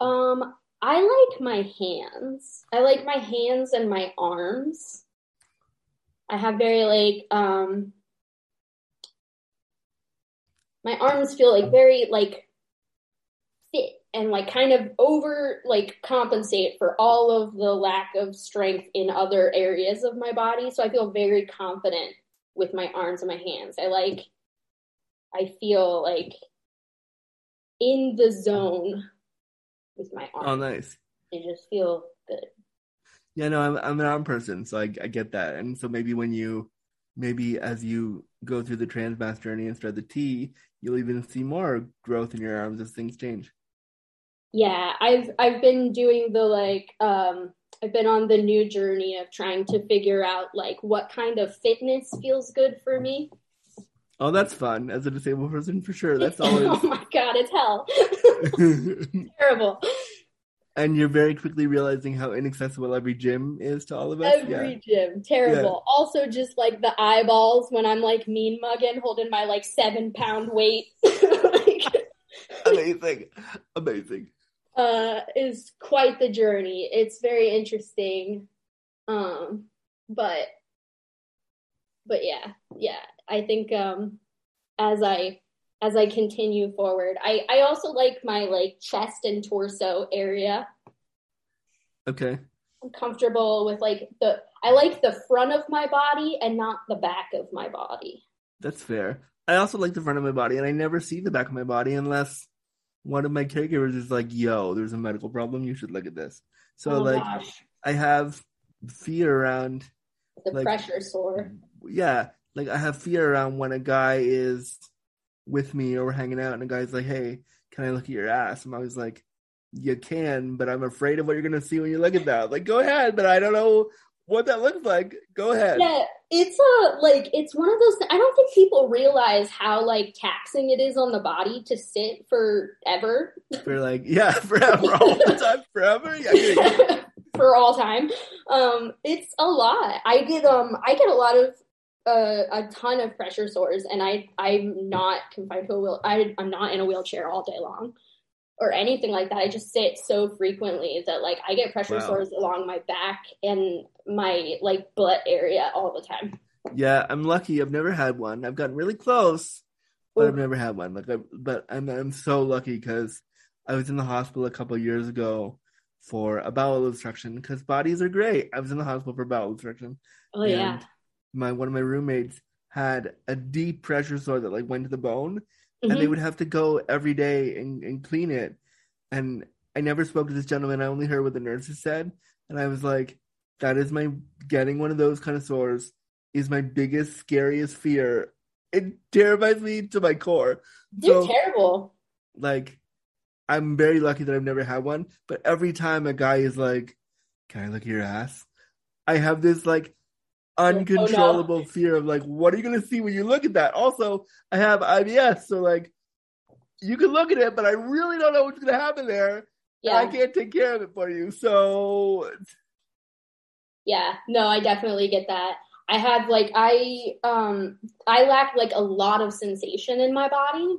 Um, I like my hands. I like my hands and my arms. I have very like um my arms feel like very like fit and like kind of over like compensate for all of the lack of strength in other areas of my body. So I feel very confident with my arms and my hands. I like I feel like in the zone with my arms. Oh, nice. They just feel good. Yeah, no, I'm I'm an arm person, so I I get that. And so maybe when you maybe as you go through the trans masc journey and start the T, you'll even see more growth in your arms as things change. Yeah, I've I've been doing the like um I've been on the new journey of trying to figure out like what kind of fitness feels good for me. Oh, that's fun as a disabled person for sure. That's always. [laughs] oh always my god, it's hell. [laughs] [laughs] Terrible. and you're very quickly realizing how inaccessible every gym is to all of us. Every gym, terrible. Also, just like the eyeballs when I'm like mean mugging, holding my like seven pound weight, [laughs] like, [laughs] Amazing. Amazing. uh, is quite the journey. It's very interesting, um, but but yeah, yeah. I think um, as I as I continue forward, I I also like my like chest and torso area. Okay. I'm comfortable with like the I like the front of my body and not the back of my body. That's fair. I also like the front of my body, and I never see the back of my body unless one of my caregivers is like, "Yo, there's a medical problem. You should look at this." So oh like, gosh, I have fear around, the like- pressure sore. yeah, like I have fear around when a guy is with me or we're hanging out, and a guy's like, "Hey, can I look at your ass?" I'm always like, "You can, but I'm afraid of what you're gonna see when you look at that." Like, go ahead, but I don't know what that looks like. Go ahead. Yeah, it's a like it's one of those. I don't think people realize how like taxing it is on the body to sit forever. For like, yeah, [laughs] forever, all the time, forever. Yeah, [laughs] for all time. Um, it's a lot. I get um I get a lot of uh, a ton of pressure sores, and I I'm not confined to a wheel. I I'm not in a wheelchair all day long or anything like that. I just sit so frequently that like I get pressure Wow. sores along my back and my like butt area all the time. Yeah, I'm lucky. I've never had one. I've gotten really close, but I've never had one. Like, I, but I'm I'm so lucky because I was in the hospital a couple years ago for a bowel obstruction because bodies are great. I was in the hospital for bowel obstruction. Oh yeah. My one of my roommates had a deep pressure sore that like went to the bone, and they Mhm. would have to go every day and, and clean it. And I never spoke to this gentleman. I only heard what the nurses said, and I was like, "That is my getting one of those kind of sores is my biggest, scariest fear. It terrifies me to my core." They're So, terrible. like, I'm very lucky that I've never had one. But every time a guy is like, "Can I look at your ass?" I have this like oh, no. uncontrollable fear of like, what are you gonna see when you look at that? Also, I have IBS, so like, you can look at it, but I really don't know what's gonna happen there. and I can't take care of it for you. So, Yeah. No, I definitely get that. I have like I um I lack like a lot of sensation in my body.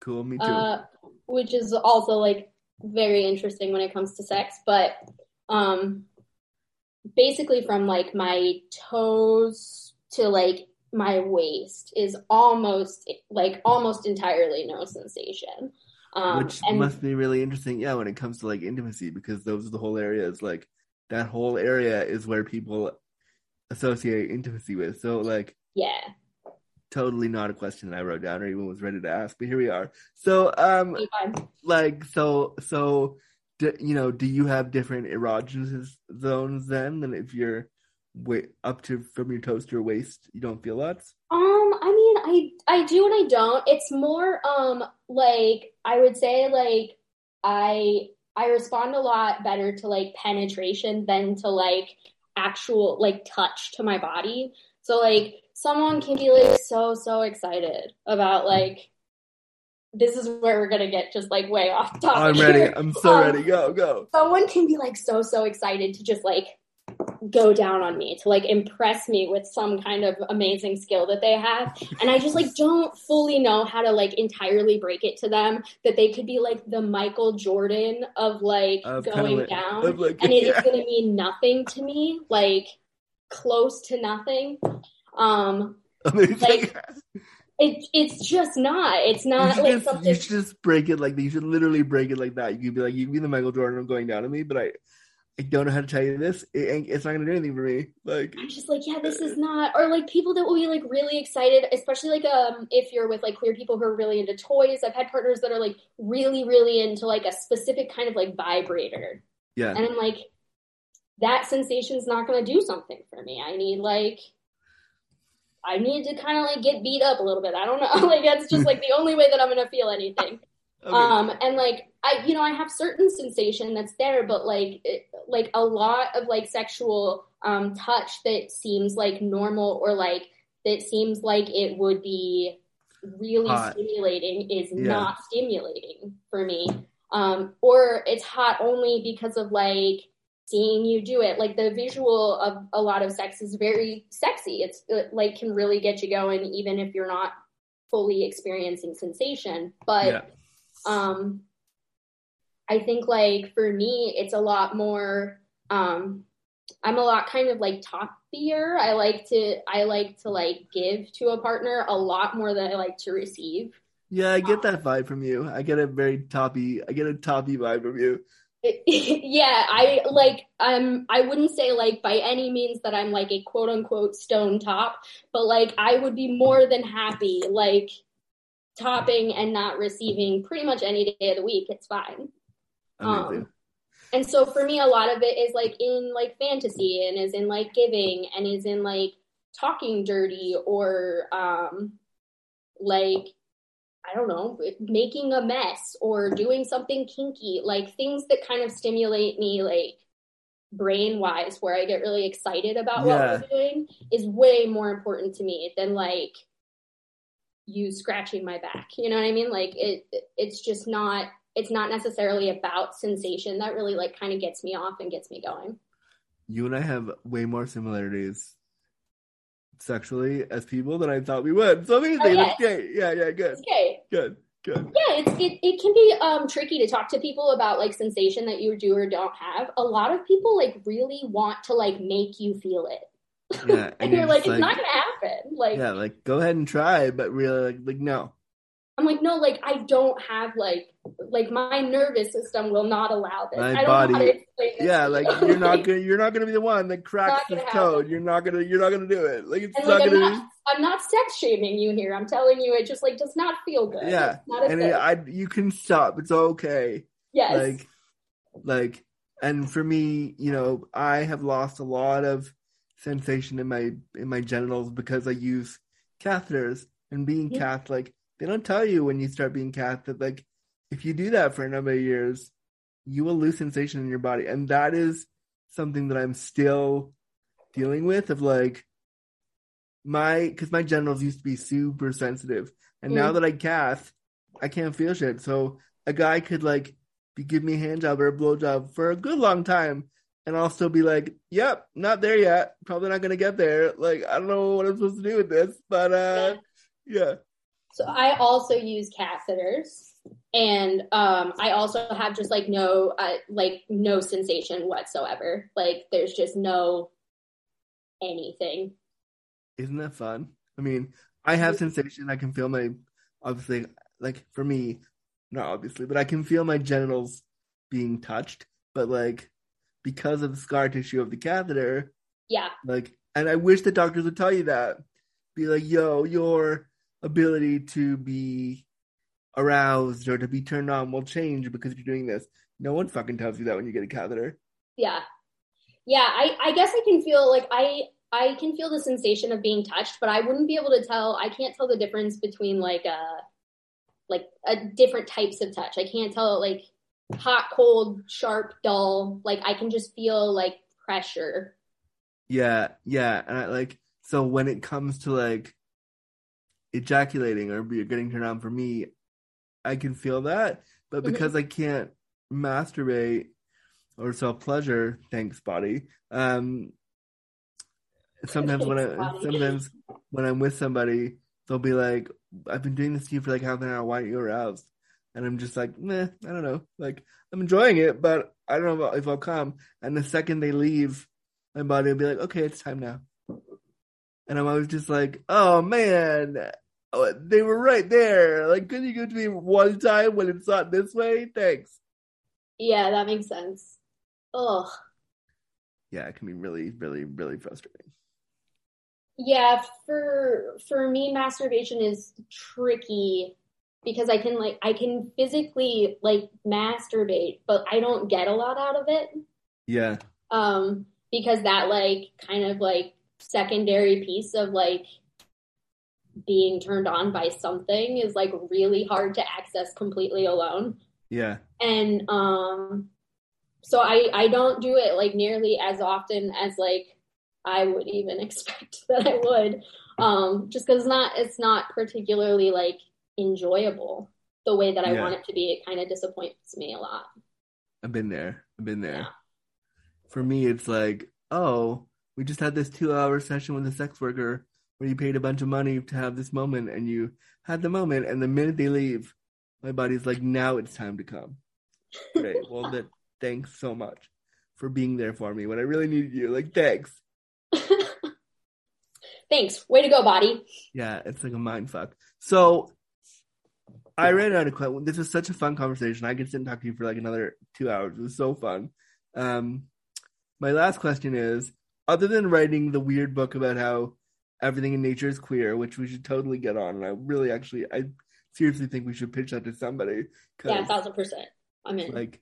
cool, me too. uh, which is also like very interesting when it comes to sex. But um, basically, from like my toes to like my waist is almost like almost entirely no sensation. Um, Which and must be really interesting, yeah, when it comes to like intimacy, because those are the whole areas. Like that whole area is where people associate intimacy with. So, like, yeah, totally not a question that I wrote down or even was ready to ask, but here we are. So, um, like so so d you know do you have different erogenous zones then than if you're wa- up to from your toes to your waist you don't feel lots Um, I mean, I I do and I don't. It's more um like I would say like I I respond a lot better to like penetration than to like actual like touch to my body. So like someone can be like so so excited about like this is where we're gonna get just like way off topic. i'm ready here. [laughs] i'm so Um, ready go go someone can be like so so excited to just like go down on me to like impress me with some kind of amazing skill that they have and i just like don't fully know how to like entirely break it to them that they could be like the michael jordan of like Of going like- down like- and it [laughs] is yeah. going to mean nothing to me like close to nothing um Amazing. like, it, it's just not. It's not like just, something you should just break it like you should literally break it like that. You could be like you can be the michael jordan of going down to me but i i don't know how to tell you this. It, ain't- it's not gonna do anything for me. Like I'm just like, yeah, this is not, or like people that will be like really excited, especially like um if you're with like queer people who are really into toys. I've had partners that are like really, really into like a specific kind of like vibrator, yeah. And I'm like, that sensation's not going to do something for me. I need like, I need to kind of like get beat up a little bit. I don't know, [laughs] like that's just like the only way that I'm going to feel anything. [laughs] okay. Um, and like I, you know, I have certain sensation that's there, but like, it, like a lot of like sexual um touch that seems like normal or like that seems like it would be really Hot. stimulating is Yeah. not stimulating for me. Um, or it's hot only because of like seeing you do it. Like the visual of a lot of sex is very sexy. It's it, like can really get you going, even if you're not fully experiencing sensation. But yeah um i think like for me it's a lot more um i'm a lot kind of like toppier i like to i like to like give to a partner a lot more than i like to receive yeah i get that vibe from you i get a very toppy i get a toppy vibe from you [laughs] yeah i like um i wouldn't say like by any means that i'm like a quote unquote stone top but like i would be more than happy like topping and not receiving pretty much any day of the week it's fine Amazing. Um, and so for me a lot of it is like in like fantasy and is in like giving and is in like talking dirty or um like i don't know making a mess or doing something kinky like things that kind of stimulate me like brain wise where i get really excited about Yeah. what we're doing is way more important to me than like you scratching my back you know what i mean like it it's just not it's not necessarily about sensation that really like kind of gets me off and gets me going. You and I have way more similarities sexually as people than I thought we would. So amazing. Oh, yeah. Great. Yeah, yeah, good. Okay. Good. Good. Yeah, it's it, it can be um tricky to talk to people about like sensation that you do or don't have. A lot of people like really want to like make you feel it. Yeah. [laughs] and, you're just like, it's not gonna happen. Like Yeah, like go ahead and try, but really like, like no. I'm like, no, like I don't have like like my nervous system will not allow this. My I don't know how body- to explain this. Yeah, like you. you're not gonna you're not gonna be the one that cracks this code. happen. You're not gonna you're not gonna do it. Like it's And not like, I'm gonna not, I'm not sex shaming you here. I'm telling you, it just like does not feel good. Yeah, not a and it, I you can stop. It's okay. yes. Like like and for me, you know, I have lost a lot of sensation in my in my genitals because I use catheters and being Yeah. Catholic, they don't tell you when you start being Catholic like if you do that for a number of years, you will lose sensation in your body. And that is something that I'm still dealing with of like my because my genitals used to be super sensitive. And now Mm. that I cath, I can't feel shit. So a guy could like be give me a hand job or a blow job for a good long time and I'll still be like, Yep, not there yet. Probably not gonna get there. Like I don't know what I'm supposed to do with this, but uh yeah. So I also use catheters, and um, I also have just like no, uh, like no sensation whatsoever. Like there's just no anything. Isn't that fun? I mean, I have sensation. I can feel my, obviously, like for me, not obviously, but I can feel my genitals being touched. But like, because of the scar tissue of the catheter, Yeah, like, and I wish the doctors would tell you that. Be like, yo, your ability to be aroused or to be turned on will change because you're doing this. No one fucking tells you that when you get a catheter. yeah, yeah. I I guess I can feel like I I can feel the sensation of being touched, but I wouldn't be able to tell. I can't tell the difference between like a like a different types of touch. I can't tell like hot, cold, sharp, dull. Like I can just feel like pressure. Yeah, yeah, and I like so when it comes to like ejaculating or be getting turned on for me, I can feel that, but Mhm. because I can't masturbate or self pleasure, thanks body. Um, sometimes when I body. sometimes when I'm with somebody, they'll be like, "I've been doing this to you for like half an hour. Why aren't you aroused?" And I'm just like, "Meh, I don't know. Like I'm enjoying it, but I don't know if I'll come." And the second they leave, my body will be like, "Okay, it's time now." And I'm always just like, "Oh man." Oh, they were right there. Like, could you give it to me one time when it's not this way? Thanks. Yeah, that makes sense. Ugh. Yeah, it can be really, really, really frustrating. Yeah, for for me, masturbation is tricky because I can like I can physically like masturbate, but I don't get a lot out of it. Yeah, Um, because that like kind of like secondary piece of like being turned on by something is like really hard to access completely alone. yeah, and um so i i don't do it like nearly as often as like i would even [laughs] expect that i would um just because it's not it's not particularly like enjoyable the way that i Yeah. want it to be it kind of disappoints me a lot I've been there. I've been there. Yeah. For me, it's like, oh, we just had this two-hour session with a sex worker where you paid a bunch of money to have this moment, and you had the moment, and the minute they leave, my body's like, now it's time to come. Great. [laughs] Well, then, thanks so much for being there for me when I really needed you. Like, thanks. [laughs] thanks way to go body Yeah, it's like a mind fuck. So I ran out of questions. This was such a fun conversation. I could sit and talk to you for like another two hours. It was so fun. Um, my last question is: other than writing the weird book about how everything in nature is queer, which we should totally get on, and I really actually, I seriously think we should pitch that to somebody yeah thousand percent i'm in like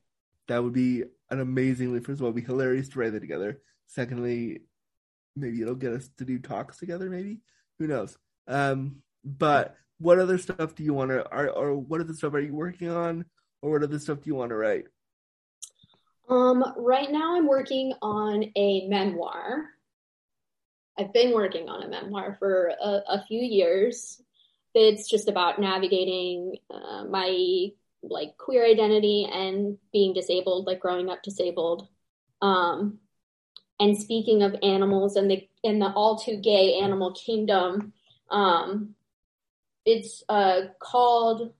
that would be an amazingly. First of all, it'd be hilarious to write that together. Secondly, maybe it'll get us to do talks together. Maybe who knows? Um, but what other stuff do you want to, or, or what other stuff are you working on, or what other stuff do you want to write? Um, right now I'm working on a memoir. I've been working on a memoir for a, a few years. It's just about navigating uh, my like queer identity and being disabled, like growing up disabled. Um, and speaking of animals and the in the all too gay animal kingdom, um, it's uh, called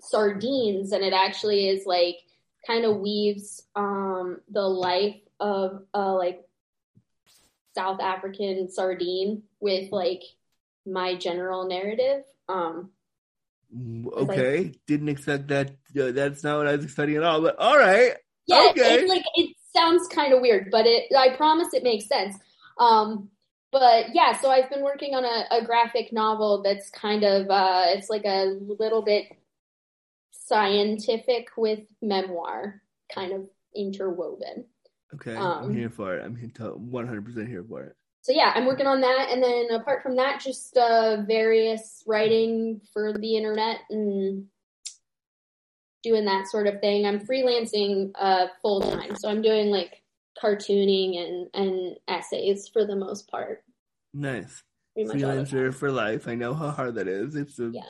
Sardines, and it actually is like kind of weaves um, the life of a like South African sardine with like my general narrative. Um, okay, like, didn't expect that. Uh, that's not what I was expecting at all. But all right, yeah, okay. It, like it sounds kind of weird, but it. I promise it makes sense. Um, but yeah, so I've been working on a, a graphic novel that's kind of uh, it's like a little bit scientific with memoir, kind of interwoven. Okay, um, I'm here for it. I'm here, 100% here for it. So yeah, I'm working on that, and then apart from that, just uh, various writing for the internet and doing that sort of thing. I'm freelancing uh, full time, so I'm doing like cartooning and and essays for the most part. Nice. Freelancer for life. I know how hard that is. It's a yeah.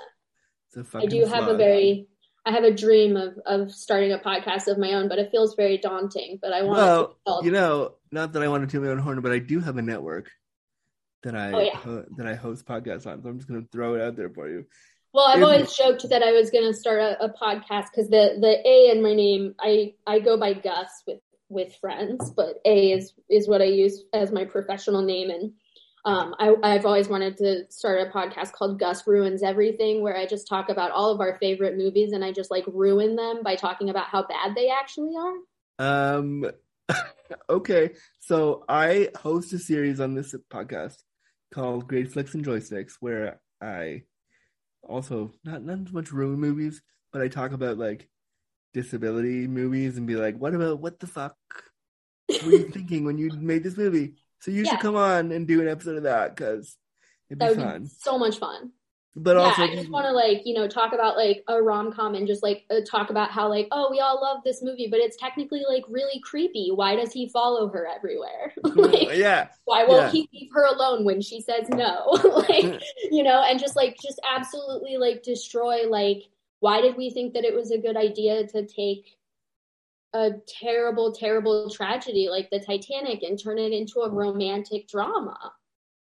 It's a fucking I do have a very I have a dream of of starting a podcast of my own, but it feels very daunting. But I want well, to you know, not that I want to toot my own horn, but I do have a network that I oh, yeah. ho- that I host podcasts on. So I'm just going to throw it out there for you. Well, I've if, always joked that I was going to start a, a podcast because the the A in my name, I I go by Gus with with friends, but A is is what I use as my professional name and um, I, I've always wanted to start a podcast called Gus Ruins Everything, where I just talk about all of our favorite movies and I just like ruin them by talking about how bad they actually are. Um, [laughs] okay. So I host a series on this podcast called Great Flicks and Joysticks, where I also not not as much ruin movies, but I talk about like disability movies and be like, what about what the fuck were you [laughs] thinking when you made this movie? So you yeah. should come on and do an episode of that because it'd be that would fun. Be so much fun. But yeah, also, I just want to like you know talk about like a rom com and just like uh, talk about how like oh we all love this movie, but it's technically like really creepy. Why does he follow her everywhere? [laughs] like, yeah. Why won't yeah. he leave her alone when she says no? [laughs] [laughs] like you know, and just like just absolutely like destroy like why did we think that it was a good idea to take a terrible, terrible tragedy like the Titanic and turn it into a romantic drama.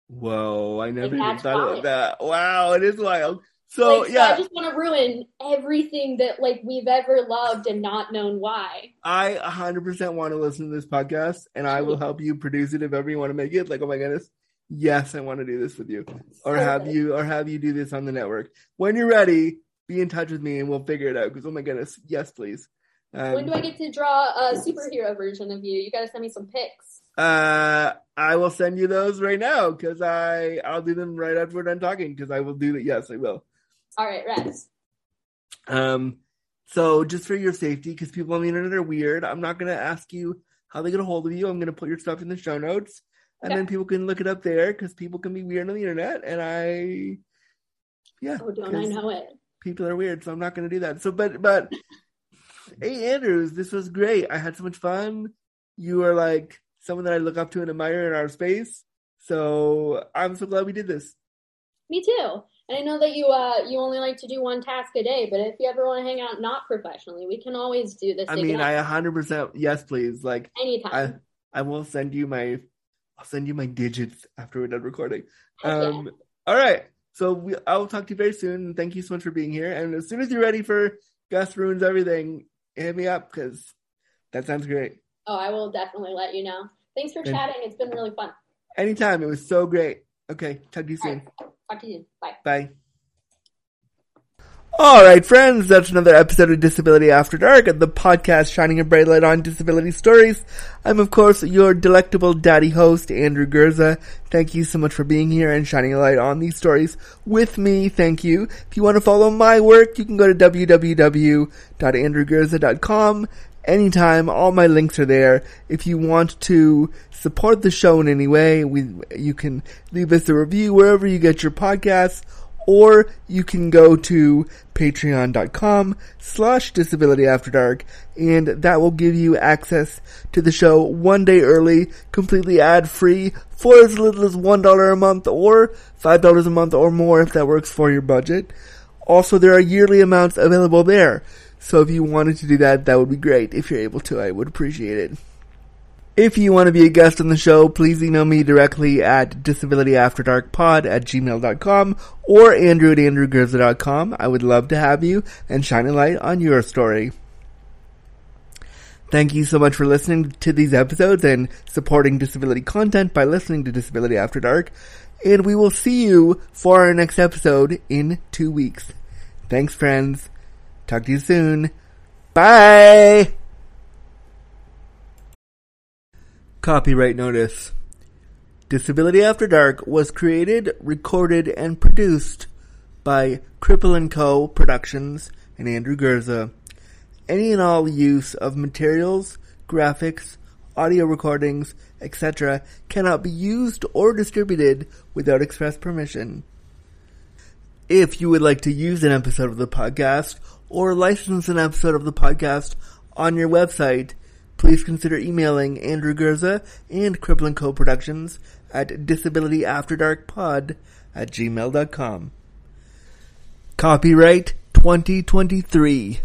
Whoa, I never like, even thought wild. of that. Wow, it is wild. So like, yeah, so I just want to ruin everything that like we've ever loved and not known why. I 100% want to listen to this podcast, and I will help you produce it if ever you want to make it. Like, oh my goodness, yes, I want to do this with you, or so have good. you, or have you do this on the network. When you're ready, be in touch with me, and we'll figure it out. Because oh my goodness, yes, please. Um, when do I get to draw a superhero version of you? You got to send me some pics. Uh, I will send you those right now because I I'll do them right after we're done talking because I will do that. Yes, I will. All right, Rex. Um, so just for your safety, because people on the internet are weird, I'm not gonna ask you how they get a hold of you. I'm gonna put your stuff in the show notes, and okay. then people can look it up there because people can be weird on the internet, and I, yeah. Oh, don't I know it? People are weird, so I'm not gonna do that. So, but but A Andrews, this was great. I had so much fun. You are like someone that I look up to and admire in our space. So I'm so glad we did this. Me too. And I know that you uh you only like to do one task a day, but if you ever want to hang out not professionally, we can always do this. I again. mean, I 100% yes, please. Like anytime. I, I will send you my I'll send you my digits after we're done recording. Um yeah. all right. So we, I will talk to you very soon. Thank you so much for being here. And as soon as you're ready for Gus ruins everything, hit me up because that sounds great. Oh, I will definitely let you know. Thanks for chatting. It's been really fun. Anytime. It was so great. Okay. Talk to you soon. Right. Talk to you. Bye. Bye. All right, friends, that's another episode of Disability After Dark, the podcast shining a bright light on disability stories. I'm, of course, your delectable daddy host, Andrew Gurza. Thank you so much for being here and shining a light on these stories with me. Thank you. If you want to follow my work, you can go to www.andrewgurza.com anytime. All my links are there. If you want to support the show in any way, we, you can leave us a review wherever you get your podcasts or you can go to patreon.com slash disability after dark and that will give you access to the show one day early, completely ad free for as little as $1 a month or $5 a month or more if that works for your budget. Also, there are yearly amounts available there. So if you wanted to do that, that would be great. If you're able to, I would appreciate it. If you want to be a guest on the show, please email me directly at disabilityafterdarkpod at gmail.com or andrew at andrewgurza.com. I would love to have you and shine a light on your story. Thank you so much for listening to these episodes and supporting disability content by listening to Disability After Dark. And we will see you for our next episode in two weeks. Thanks, friends. Talk to you soon. Bye! Copyright notice. Disability After Dark was created, recorded, and produced by Cripple & Co. Productions and Andrew Gurza. Any and all use of materials, graphics, audio recordings, etc. cannot be used or distributed without express permission. If you would like to use an episode of the podcast or license an episode of the podcast on your website, please consider emailing Andrew Gurza and Cripple & Co. Productions at disabilityafterdarkpod at gmail.com. Copyright 2023.